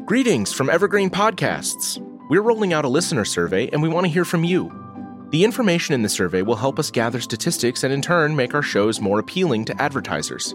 Greetings from Evergreen Podcasts. We're rolling out a listener survey and we want to hear from you. The information in the survey will help us gather statistics and in turn make our shows more appealing to advertisers.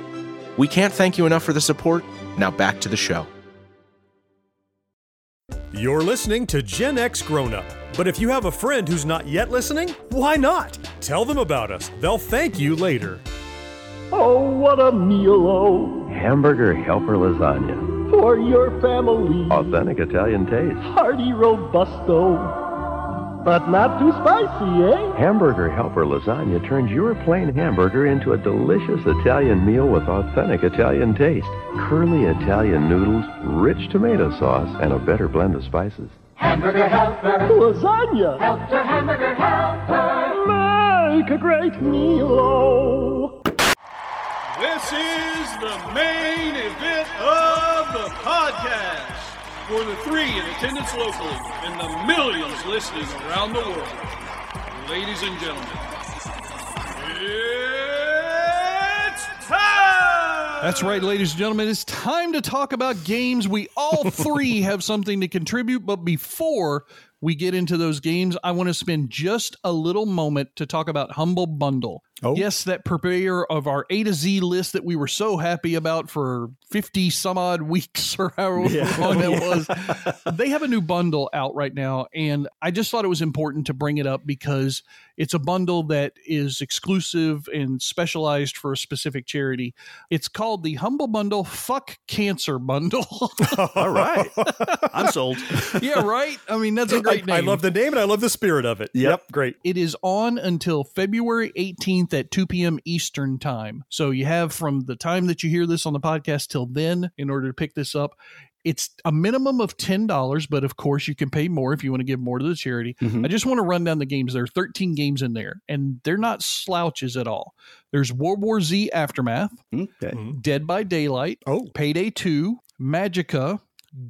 We can't thank you enough for the support. Now back to the show. You're listening to Gen X Grown Up. But if you have a friend who's not yet listening, why not? Tell them about us. They'll thank you later. Oh, what a meal, oh, Hamburger helper lasagna. for your family. Authentic Italian taste. Hearty robusto. But not too spicy, eh? Hamburger helper lasagna turns your plain hamburger into a delicious Italian meal with authentic Italian taste. Curly Italian noodles, rich tomato sauce, and a better blend of spices. Hamburger helper. Lasagna. Helper, hamburger helper. Make a great meal. This is the main event of the podcast for the three in attendance locally and the millions listening around the world. Ladies and gentlemen, it's time! That's right, ladies and gentlemen. It's time to talk about games. We all three have something to contribute, but before we get into those games, I want to spend just a little moment to talk about Humble Bundle. Oh. Yes, that purveyor of our A to Z list that we were so happy about for 50 some odd weeks or however Yeah. long that was. They have a new bundle out right now, and I just thought it was important to bring it up because it's a bundle that is exclusive and specialized for a specific charity. It's called the Humble Bundle Fuck Cancer Bundle. All right. I'm sold. yeah, right? I mean, that's a great I, I love the name and I love the spirit of it. Yep. great. It is on until February 18th, 18th at 2 p.m. Eastern Time. So you have from the time that you hear this on the podcast till then in order to pick this up. It's a minimum of $10, but of course you can pay more if you want to give more to the charity. Mhm. I just want to run down the games. There are 13 games in there, and they're not slouches at all. There's World War Z Aftermath, Okay. Dead by Daylight, Oh. Payday 2, Magicka,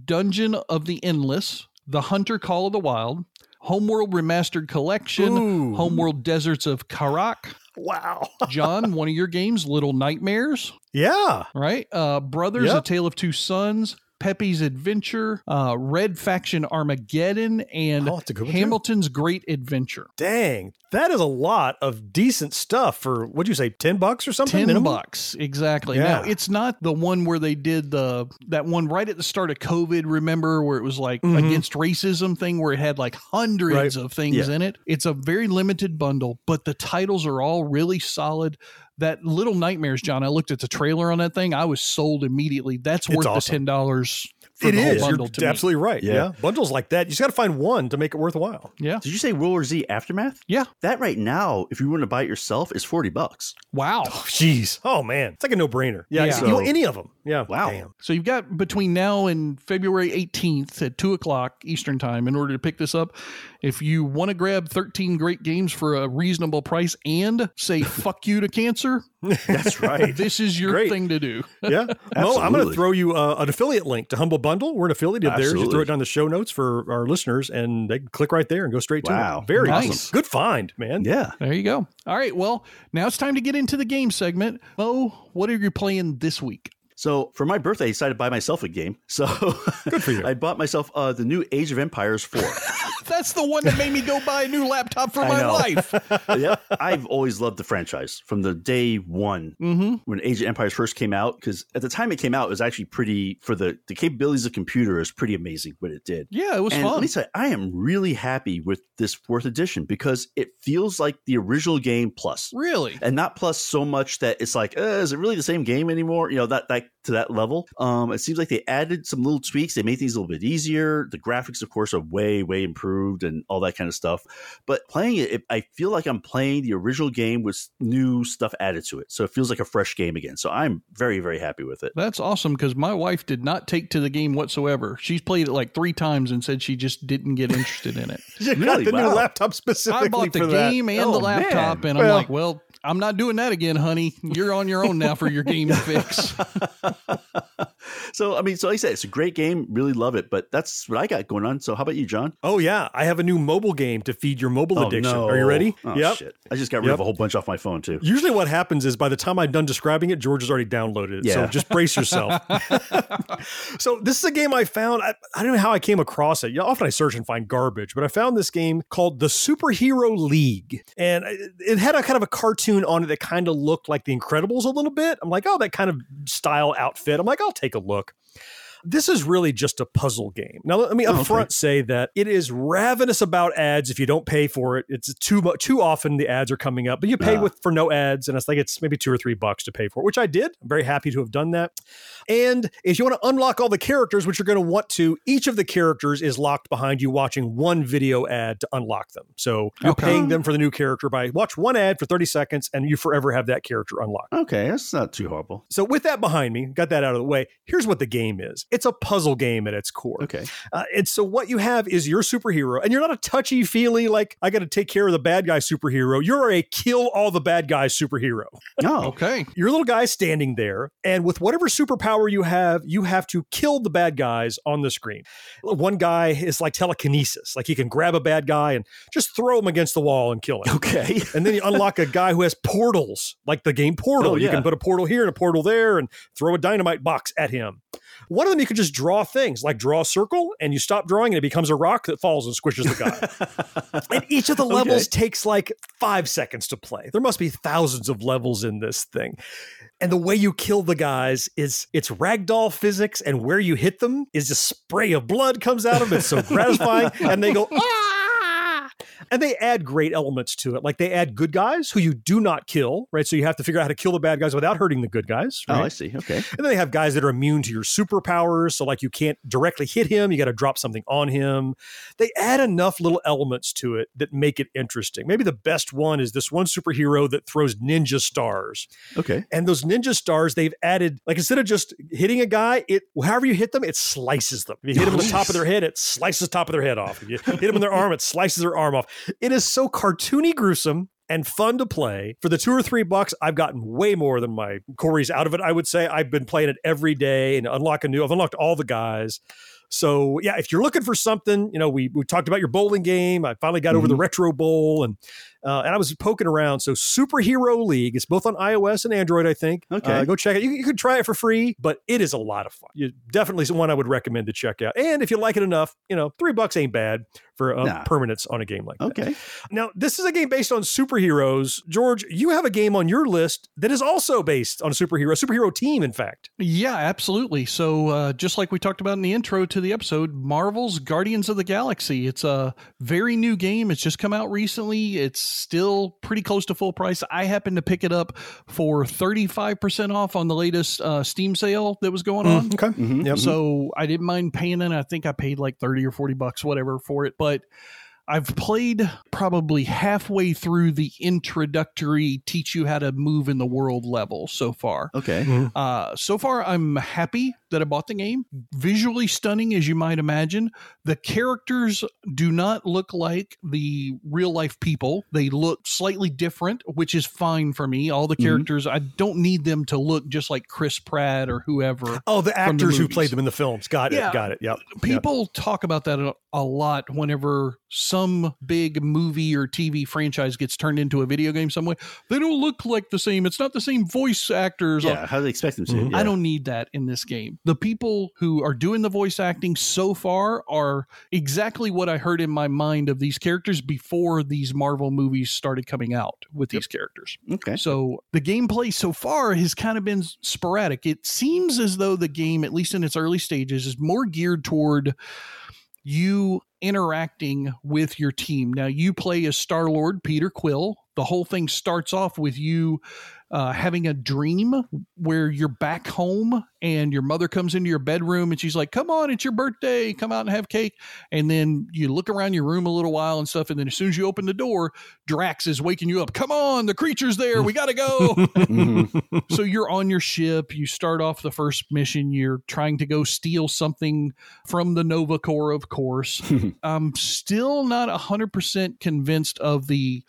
Dungeon of the Endless, The Hunter Call of the Wild, Homeworld Remastered Collection, Ooh. Homeworld Deserts of Kharak. Wow. John, one of your games, Little Nightmares, Yeah. right? Uh, Brothers, Yep. A Tale of Two Sons, Pepe's Adventure, uh, Red Faction Armageddon, and Oh, one, too. Hamilton's Great Adventure. Dang. That is a lot of decent stuff for what'd you say, ten bucks or something? Ten minimum? bucks exactly. Yeah. Now it's not the one where they did the that one right at the start of COVID. Remember where it was like Mhm. against racism thing where it had like hundreds Right. of things Yeah. in it. It's a very limited bundle, but the titles are all really solid. That Little Nightmares, John. I looked at the trailer on that thing. I was sold immediately. That's worth awesome. the ten dollars. For It the whole bundle You're to me. absolutely right. Yeah. Yeah. Bundles like that, you just got to find one to make it worthwhile. Yeah. Did you say World War Z Aftermath? Yeah. That right now, if you want to buy it yourself, is 40 bucks. Wow. Oh, jeez. Oh man, it's like a no brainer. Yeah. Yeah. you know, So- any of them. Yeah. Wow. Damn. So you've got between now and February 18th at 2 o'clock Eastern Time in order to pick this up. If you want to grab 13 great games for a reasonable price and say fuck you to cancer, That's right. this is your Great. thing to do. Yeah. Mo, I'm going to throw you uh, an affiliate link to Humble Bundle. We're an affiliate of theirs. You throw it down the show notes for our listeners, and they can click right there and go straight to Wow. it. Very Nice. awesome. Good find, man. yeah. There you go. All right. Well, now it's time to get into the game segment. Mo, what are you playing this week? So for my birthday, I decided to buy myself a game. So Good for you. I bought myself uh, the new Age of Empires 4. That's the one that made me go buy a new laptop for I my know. wife. yep. I've always loved the franchise from the day one Mm-hmm. when Age of Empires first came out. Because at the time it came out, it was actually pretty, for the, the capabilities of computer, is pretty amazing what it did. Yeah, it was and fun. let me say, I am really happy with this fourth edition because it feels like the original game plus. Really? and not plus so much that it's like, uh, is it really the same game anymore? You know, that that to that level. Um, it seems like they added some little tweaks. They made things a little bit easier. The graphics, of course, are way way improved and all that kind of stuff. But playing it, it I feel like I'm playing the original game with new stuff added to it. So it feels like a fresh game again. So I'm very very happy with it. That's awesome because my wife did not take to the game whatsoever. She's played it like three times and said she just didn't get interested in it. You got Really? the new laptop specifically I bought the for that. game and Oh, the laptop, man. and I'm like, well, I'm not doing that again, honey. You're on your own now for your game fix. so I mean, so like I said, it's a great game. Really love it. But that's what I got going on. So how about you, John? Oh yeah, I have a new mobile game to feed your mobile Oh, addiction. no. Are you ready? Oh, yep. shit. I just got rid Yep. of a whole bunch off my phone too. Usually, what happens is by the time I'm done describing it, George has already downloaded it. Yeah. So just brace yourself. so this is a game I found. I, I don't know how I came across it. You know, often I search and find garbage, but I found this game called the Superhero League, and it it had a kind of a cartoon on it that kind of looked like The Incredibles a little bit. I'm like, oh, that kind of style outfit. I'm like, I'll take a look. This is really just a puzzle game. Now, let me Oh, upfront okay. say that it is ravenous about ads. If you don't pay for it, it's too mu- too often the ads are coming up, but you pay Ah. with for no ads, and it's like it's maybe two or three bucks to pay for, it, which I did. I'm very happy to have done that. And if you want to unlock all the characters, which you're going to want to, each of the characters is locked behind you watching one video ad to unlock them. So you're Okay. paying them for the new character by watch one ad for 30 seconds, and you forever have that character unlocked. Okay, that's not too horrible. So with that behind me, got that out of the way. Here's what the game is. It's a puzzle game at its core. Okay. Uh, and so what you have is your superhero, and you're not a touchy feely like I got to take care of the bad guy superhero. You're a kill all the bad guys superhero. Oh, Okay. Your little guy standing there, and with whatever superpower you have, you have to kill the bad guys on the screen. One guy is like telekinesis, like he can grab a bad guy and just throw him against the wall and kill him. okay. And then you unlock a guy who has portals, like the game Portal. Oh, You can put a portal here and a portal there and throw a dynamite box at him. One of them you can just draw things, like draw a circle, and you stop drawing and it becomes a rock that falls and squishes the guy. and each of the levels takes like five seconds to play. There must be thousands of levels in this thing. And the way you kill the guys is it's ragdoll physics, and where you hit them is a spray of blood comes out of them. It's so gratifying. and they go, ah! And they add great elements to it. Like they add good guys who you do not kill, right? So you have to figure out how to kill the bad guys without hurting the good guys. Oh. I see. Okay. And then they have guys that are immune to your superpowers. So, like, you can't directly hit him, you got to drop something on him. They add enough little elements to it that make it interesting. Maybe the best one is this one superhero that throws ninja stars. Okay. And those ninja stars, they've added, like, instead of just hitting a guy, it however you hit them, it slices them. If you hit them on the top of their head, it slices the top of their head off. If you hit them in their arm, it slices their arm off. It is so cartoony gruesome and fun to play. For the two or three bucks, I've gotten way more than my Corey's out of it. I would say I've been playing it every day and unlock a new. I've unlocked all the guys. So yeah, if you're looking for something, you know, we we talked about your bowling game. I finally got over the Mhm. retro bowl and uh, and I was poking around. So Superhero League, it's both on iOS and Android, I think. Okay. Uh, go check it. You, you could try it for free, but it is a lot of fun. You definitely one I would recommend to check out. And if you like it enough, you know, three bucks ain't bad for uh, Nah. permanence on a game like that. Okay. Now, this is a game based on superheroes. George, you have a game on your list that is also based on a superhero, superhero team, in fact. Yeah, absolutely. So, uh, just like we talked about in the intro to the episode, Marvel's Guardians of the Galaxy. It's a very new game. It's just come out recently. It's still pretty close to full price. I happened to pick it up for 35% off on the latest uh, Steam sale that was going on. okay. Mhm. Yep. So I didn't mind paying it. I think I paid like 30 or 40 bucks, whatever, for it. But I've played probably halfway through the introductory teach you how to move in the world level so far. Okay. Uh, so far, I'm happy that I bought the game. Visually stunning, as you might imagine. The characters do not look like the real life people. They look slightly different, which is fine for me. All the Mm-hmm. characters, I don't need them to look just like Chris Pratt or whoever. Oh, the from the actors who played them in the films. Got it. Yeah. Got it. Yep. Yep. People talk about that a, a lot whenever some big movie or TV franchise gets turned into a video game some way. They don't look like the same. It's not the same voice actors. Yeah. How do they expect them to? Mhm. Yeah. I don't need that in this game. The people who are doing the voice acting so far are exactly what I heard in my mind of these characters before these Marvel movies started coming out with these characters. Okay. So the gameplay so far has kind of been sporadic. It seems as though the game, at least in its early stages, is more geared toward you interacting with your team. Now, you play as Star Lord Peter Quill. The whole thing starts off with you uh, having a dream where you're back home and your mother comes into your bedroom and she's like, Come on, it's your birthday. Come out and have cake. And then you look around your room a little while and stuff. And then as soon as you open the door, Drax is waking you up. Come on, the creature's there. We got to go. Mhm. so you're on your ship. You start off the first mission. You're trying to go steal something from the Nova Corps, of course. I'm still not 100% convinced of the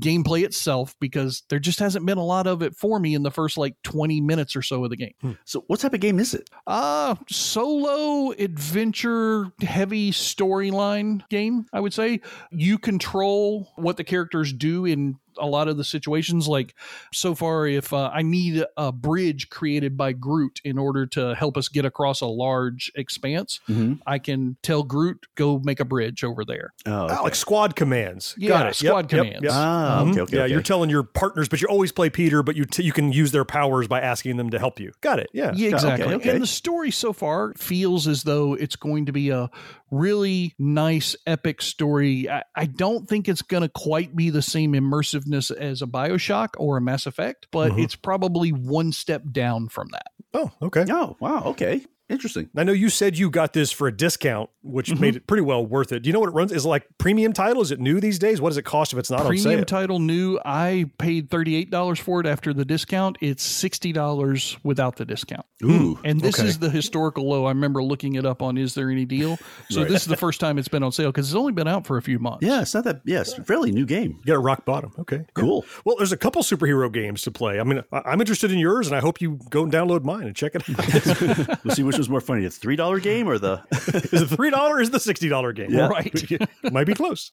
gameplay itself because there just hasn't been a lot of it for me in the first like 20 minutes or so of the game. So, what type of game is it? Uh solo adventure heavy storyline game, I would say. You control what the characters do in a lot of the situations like so far if uh, I need a bridge created by Groot in order to help us get across a large expanse, Mhm. I can tell Groot go make a bridge over there. Oh, Ah, like squad commands. Yeah, Got it. squad Yep, commands. Yep, yep. Ah, Mhm. okay, okay, Yeah, okay. you're telling your partners, but you always play Peter, but you t- you can use their powers by asking them to help you. Got it. Yeah. Yeah, okay, exactly. okay. And the story so far feels as though it's going to be a really nice, epic story. I, I don't think it's going to quite be the same immersiveness as a Bioshock or a Mass Effect, but Mhm. it's probably one step down from that. Oh, okay. Oh, wow. Okay. Interesting. I know you said you got this for a discount, which Mm-hmm. made it pretty well worth it. Do you know what it runs? Is it like premium title? Is it new these days? What does it cost if it's not on Premium title new. I paid $38 for it after the discount. It's $60 without the discount. Ooh. And this Okay. is the historical low. I remember looking it up on Is There Any Deal? So Right. this is the first time it's been on sale because it's only been out for a few months. Yeah, it's not that. Yeah, fairly new game. You got a rock bottom. Okay. Cool. Well, there's a couple superhero games to play. I mean, I'm interested in yours, and I hope you go and download mine and check it out. We'll see which one's more funny: the three dollar game or the. is it three dollars? Is the sixty dollar game? Yeah. Right. Might be close.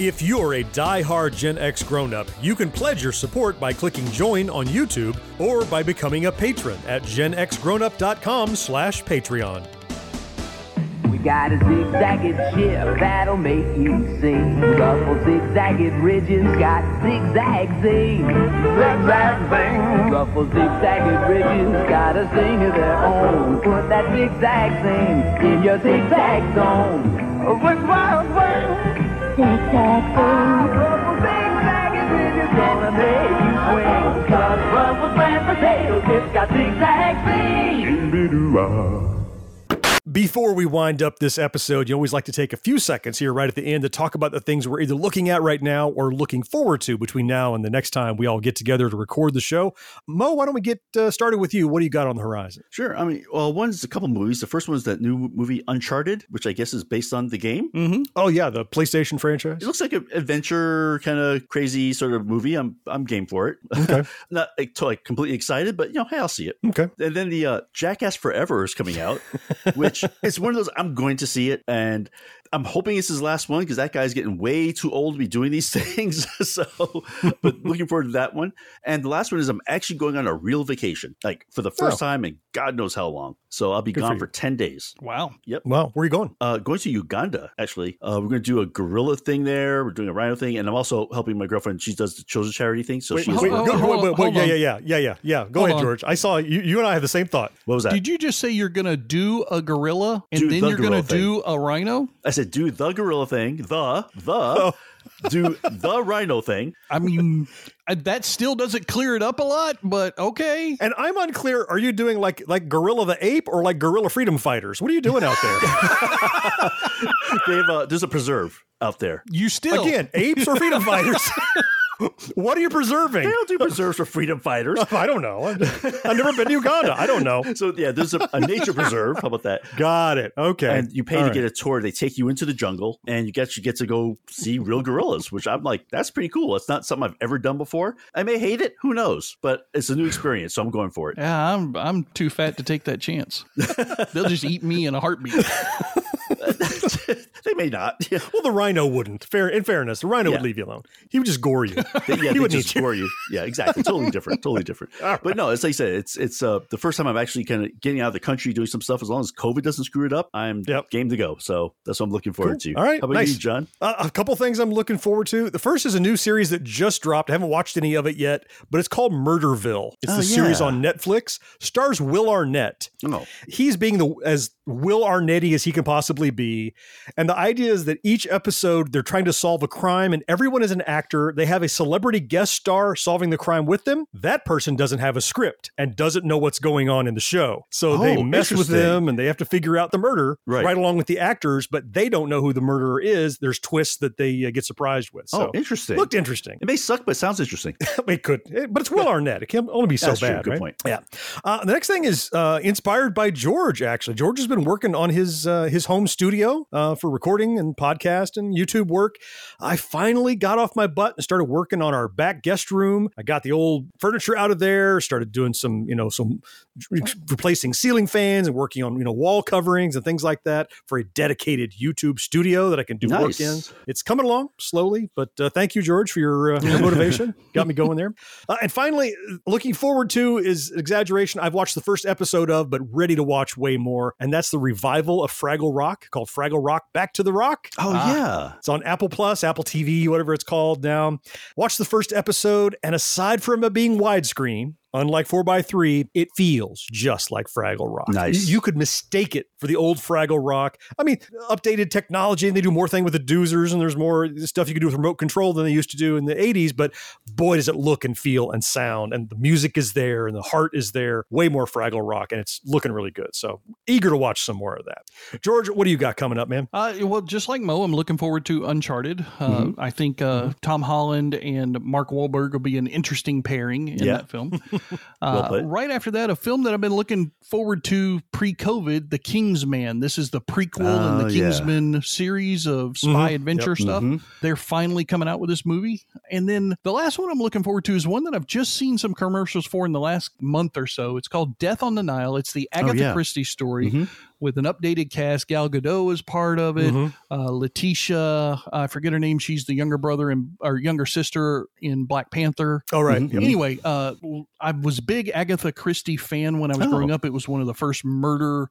If you're a die-hard Gen X grown-up, you can pledge your support by clicking join on YouTube or by becoming a patron at genxgrownup.com slash Patreon. We got a zigzagged ship that'll make you sing. Ruffle zigzagged ridges got zigzag zing. Zigzag zing. Ruffle zigzagged ridges got a zing of their own. Put that zigzag zing in your zigzag zone. Zigzag zing. Zigzag swing. Got zigzag zing. Before we wind up this episode, you always like to take a few seconds here right at the end to talk about the things we're either looking at right now or looking forward to between now and the next time we all get together to record the show. Mo, why don't we get uh, started with you? What do you got on the horizon? Sure. I mean, well, one's a couple movies. The first one's that new movie Uncharted, which I guess is based on the game. Mm-hmm. Oh yeah, the PlayStation franchise. It looks like an adventure kind of crazy sort of movie. I'm I'm game for it. Okay. Not like, completely excited, but you know, hey, I'll see it. Okay. And then the uh, Jackass Forever is coming out, which is one of those I'm going to see it, and I'm hoping it's his last one because that guy's getting way too old to be doing these things. so, but looking forward to that one. And the last one is I'm actually going on a real vacation, like for the first Oh. time in God knows how long. So I'll be Good gone you. for, ten days. Wow. Yep. Wow, where are you going? Uh, going to Uganda, actually. Uh, we're going to do a gorilla thing there. We're doing a rhino thing. And I'm also helping my girlfriend. She does the children's charity thing. So wait, she's wait, hold- go- wait, wait, wait, yeah, yeah, yeah, yeah, yeah, yeah. Go Hold ahead, on. George. I saw you. You and I have the same thought. What was that? Did you just say you're going to do a gorilla and Do then the you're going to do a rhino? I said, do the gorilla thing, the, the, Oh. do the rhino thing. I mean, that still doesn't clear it up a lot, but okay. And I'm unclear. Are you doing like like Gorilla the Ape or like Gorilla Freedom Fighters? What are you doing out there? They have a, there's a preserve out there. You still Again, apes or freedom fighters? What are you preserving? They don't do preserves for freedom fighters. I don't know. I've I've never been to Uganda. I don't know. So yeah, there's a, a nature preserve. How about that? Got it. Okay. And you pay All to right. get a tour. They take you into the jungle, and you get you get to go see real gorillas, which I'm like, that's pretty cool. It's not something I've ever done before. I may hate it, who knows? But it's a new experience, so I'm going for it. Yeah, I'm I'm too fat to take that chance. They'll just eat me in a heartbeat. may not. Yeah, Well, the rhino wouldn't. Fair in fairness, the rhino Yeah. would leave you alone. He would just gore you. Yeah, he would just score you. Yeah, exactly. Totally different. Totally different. But no, as I said, it's it's uh, the first time I'm actually kind of getting out of the country doing some stuff. As long as COVID doesn't screw it up, I'm Yep. game to go. So that's what I'm looking forward to. All right, How about nice. you, John? Uh, a couple things I'm looking forward to. The first is a new series that just dropped. I haven't watched any of it yet, but it's called Murderville. It's Oh, the series on Netflix. Stars Will Arnett. Oh, He's being the as Will Arnetty as he can possibly be. And the idea is that each episode they're trying to solve a crime and everyone is an actor. They have a celebrity guest star solving the crime with them. That person doesn't have a script and doesn't know what's going on in the show. So they Oh, mess with them and they have to figure out the murder Right. right along with the actors, but they don't know who the murderer is. There's twists that they uh, get surprised with. So oh, interesting. looked interesting. it may suck, but it sounds interesting. it could, eh, but it's Will Arnett. It can only be so That's true. bad. Good right? point. Yeah. Uh, the next thing is uh, inspired by George. Actually, George has been working on his uh, his home studio uh, for recording and podcast and YouTube work. I finally got off my butt and started working on our back guest room. I got the old furniture out of there. Started doing some, you know, some replacing ceiling fans and working on, you know, wall coverings and things like that for a dedicated YouTube studio that I can do work in. It's coming along slowly, but uh, thank you, George, for your, uh, your motivation. Got me going there. Uh, and finally, looking forward to is exaggeration. I've watched the first episode of, but ready to watch way more. And that's the revival of Fraggle Rock called Fraggle Rock Back to the Rock. Oh yeah. It's on Apple Plus, Apple TV, whatever it's called now. Watch the first episode, and aside from it being widescreen, unlike 4x3, it feels just like Fraggle Rock. Nice. You, you could mistake it for the old Fraggle Rock. I mean, updated technology, and they do more thing with the doozers, and there's more stuff you can do with remote control than they used to do in the 80s. But boy, does it look and feel and sound, and the music is there, and the heart is there. Way more Fraggle Rock, and it's looking really good. So eager to watch some more of that. George, what do you got coming up, man? Uh, well, just like Mo, I'm looking forward to Uncharted. Uh, I think uh, Tom Holland and Mark Wahlberg will be an interesting pairing in Yeah. that film. Uh, right after that, a film that I've been looking forward to pre-COVID, The Kingsman. This is the prequel in Oh, the yeah. Kingsman series of spy Mhm. adventure Yep. stuff. Mhm. They're finally coming out with this movie. And then the last one I'm looking forward to is one that I've just seen some commercials for in the last month or so. It's called Death on the Nile. It's the Agatha Oh, yeah. Christie story Mhm. With an updated cast. Gal Gadot is part of it. Mhm. Uh, Letitia, I forget her name. She's the younger brother and or younger sister in Black Panther. All right. Mhm. Yep. Anyway, uh, I was a big Agatha Christie fan when I was Oh. growing up. It was one of the first murder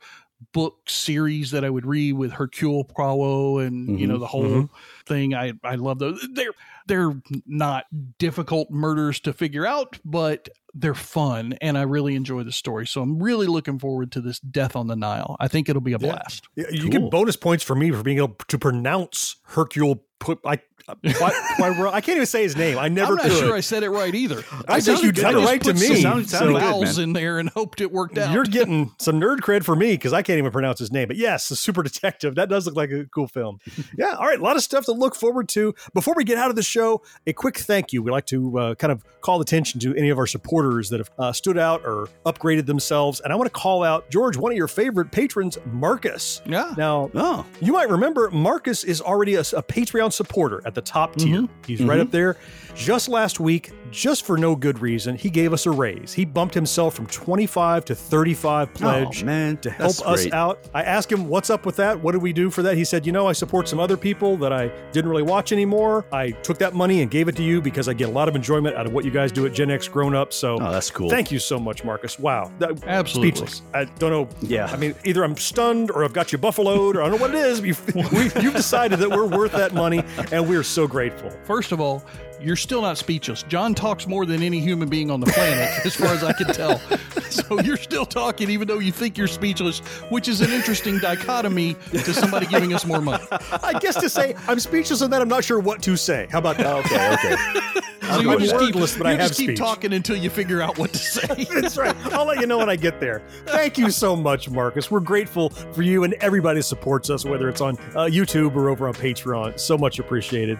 book series that I would read with Hercule Poirot and you know Mhm. the whole Mhm. thing. I I love those. They're they're not difficult murders to figure out, but they're fun, and I really enjoy the story. So I'm really looking forward to this Death on the Nile. I think it'll be a blast. Yeah, You Cool. get bonus points for me for being able to pronounce Hercule. Put I, why, why, I can't even say his name. I never I'm not could. sure I said it right either. I think you I did it right to me. some Sound- sounded good, in there and hoped it worked out. You're getting some nerd cred for me because I can't even pronounce his name. But yes, the Super Detective. That does look like a cool film. Yeah. All right. A lot of stuff to look forward to. Before we get out of the show, a quick thank you. We like to uh, kind of call attention to any of our supporters that have uh, stood out or upgraded themselves. And I want to call out George, one of your favorite patrons, Marcus. yeah. Now, Oh, you might remember Marcus is already a, a Patreon supporter at the top tier. He's right Mhm. up there. Just last week, just for no good reason, he gave us a raise. He bumped himself from 25 to 35 pledge oh man, to help that's us great. out. I asked him, What's up with that? What did we do for that? He said, You know, I support some other people that I didn't really watch anymore. I took that money and gave it to you because I get a lot of enjoyment out of what you guys do at Gen X Grown Up. So Oh, that's cool. thank you so much, Marcus. Wow. That- Absolutely. Speechless. I don't know. Yeah. I mean, either I'm stunned or I've got you buffaloed or I don't know what it is. You've, we, you've decided that we're worth that money and we're so grateful. First of all, you're still not speechless. John talks more than any human being on the planet, as far as I can tell. So you're still talking, even though you think you're speechless, which is an interesting dichotomy to somebody giving us more money. I guess to say I'm speechless and that I'm not sure what to say. How about that? Okay, okay. So I'm you just keep, wordless, but I you have just keep speech. talking until you figure out what to say. That's right. I'll let you know when I get there. Thank you so much, Marcus. We're grateful for you and everybody that supports us, whether it's on uh, YouTube or over on Patreon. So much appreciated.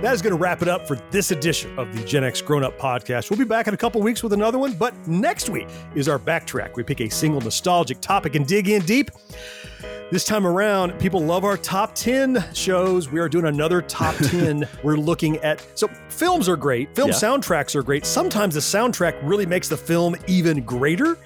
That is going to wrap it up for this edition of the Gen X Grown Up Podcast. We'll be back in a couple weeks with another one, but next week is our backtrack. We pick a single nostalgic topic and dig in deep. This time around, people love our top 10 shows. We are doing another top 10. We're looking at so films are great. Film Yeah. soundtracks are great. Sometimes the soundtrack really makes the film even greater.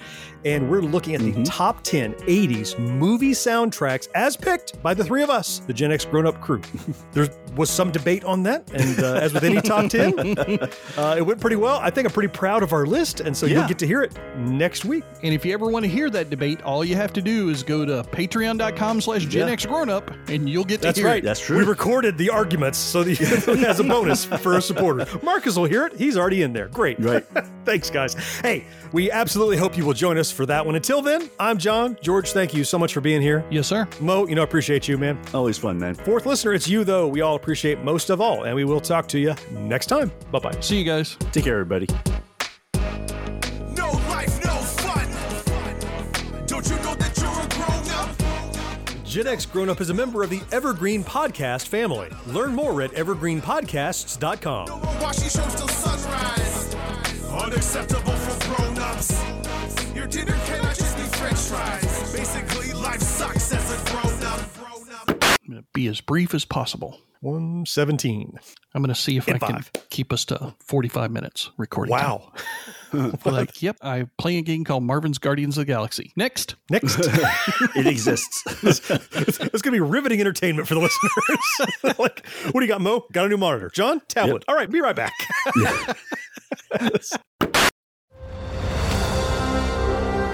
And we're looking at the top 10 80s movie soundtracks as picked by the three of us, the Gen X grown up crew. there was some debate on that. And uh, as with any top 10, uh, it went pretty well. I think I'm pretty proud of our list. And so you'll get to hear it next week. And if you ever want to hear that debate, all you have to do is go to patreon.com slash Gen X Grown Up and you'll get to That's hear right. it. That's right, that's true. We recorded the arguments so that you, as a bonus for a supporter. Marcus will hear it. He's already in there. Great. Right. Thanks, guys. Hey, we absolutely hope you will join us for that one. Until then, I'm John. George, thank you so much for being here. Yes, sir. Mo, you know, I appreciate you, man. Always fun, man. Fourth listener, it's you, though. We all appreciate most of all, and we will talk to you next time. Bye bye. See you guys. Take care, everybody. No life, no fun. Don't you know that you're a grown up? Gen X Grown Up is a member of the Evergreen Podcast family. Learn more at evergreenpodcasts.com. Watching shows till sunrise. Unacceptable for grown ups. Your dinner cannot just be french fries. Basically, life sucks as a grown up. I'm going to be as brief as possible. 117. I'm going to see if In I can keep us to 45 minutes recording. Wow. like, yep, I play a game called Marvin's Guardians of the Galaxy. Next. Next. It exists. it's going to be riveting entertainment for the listeners. like, what do you got, Mo? Got a new monitor. John? Tablet. All right, be right back.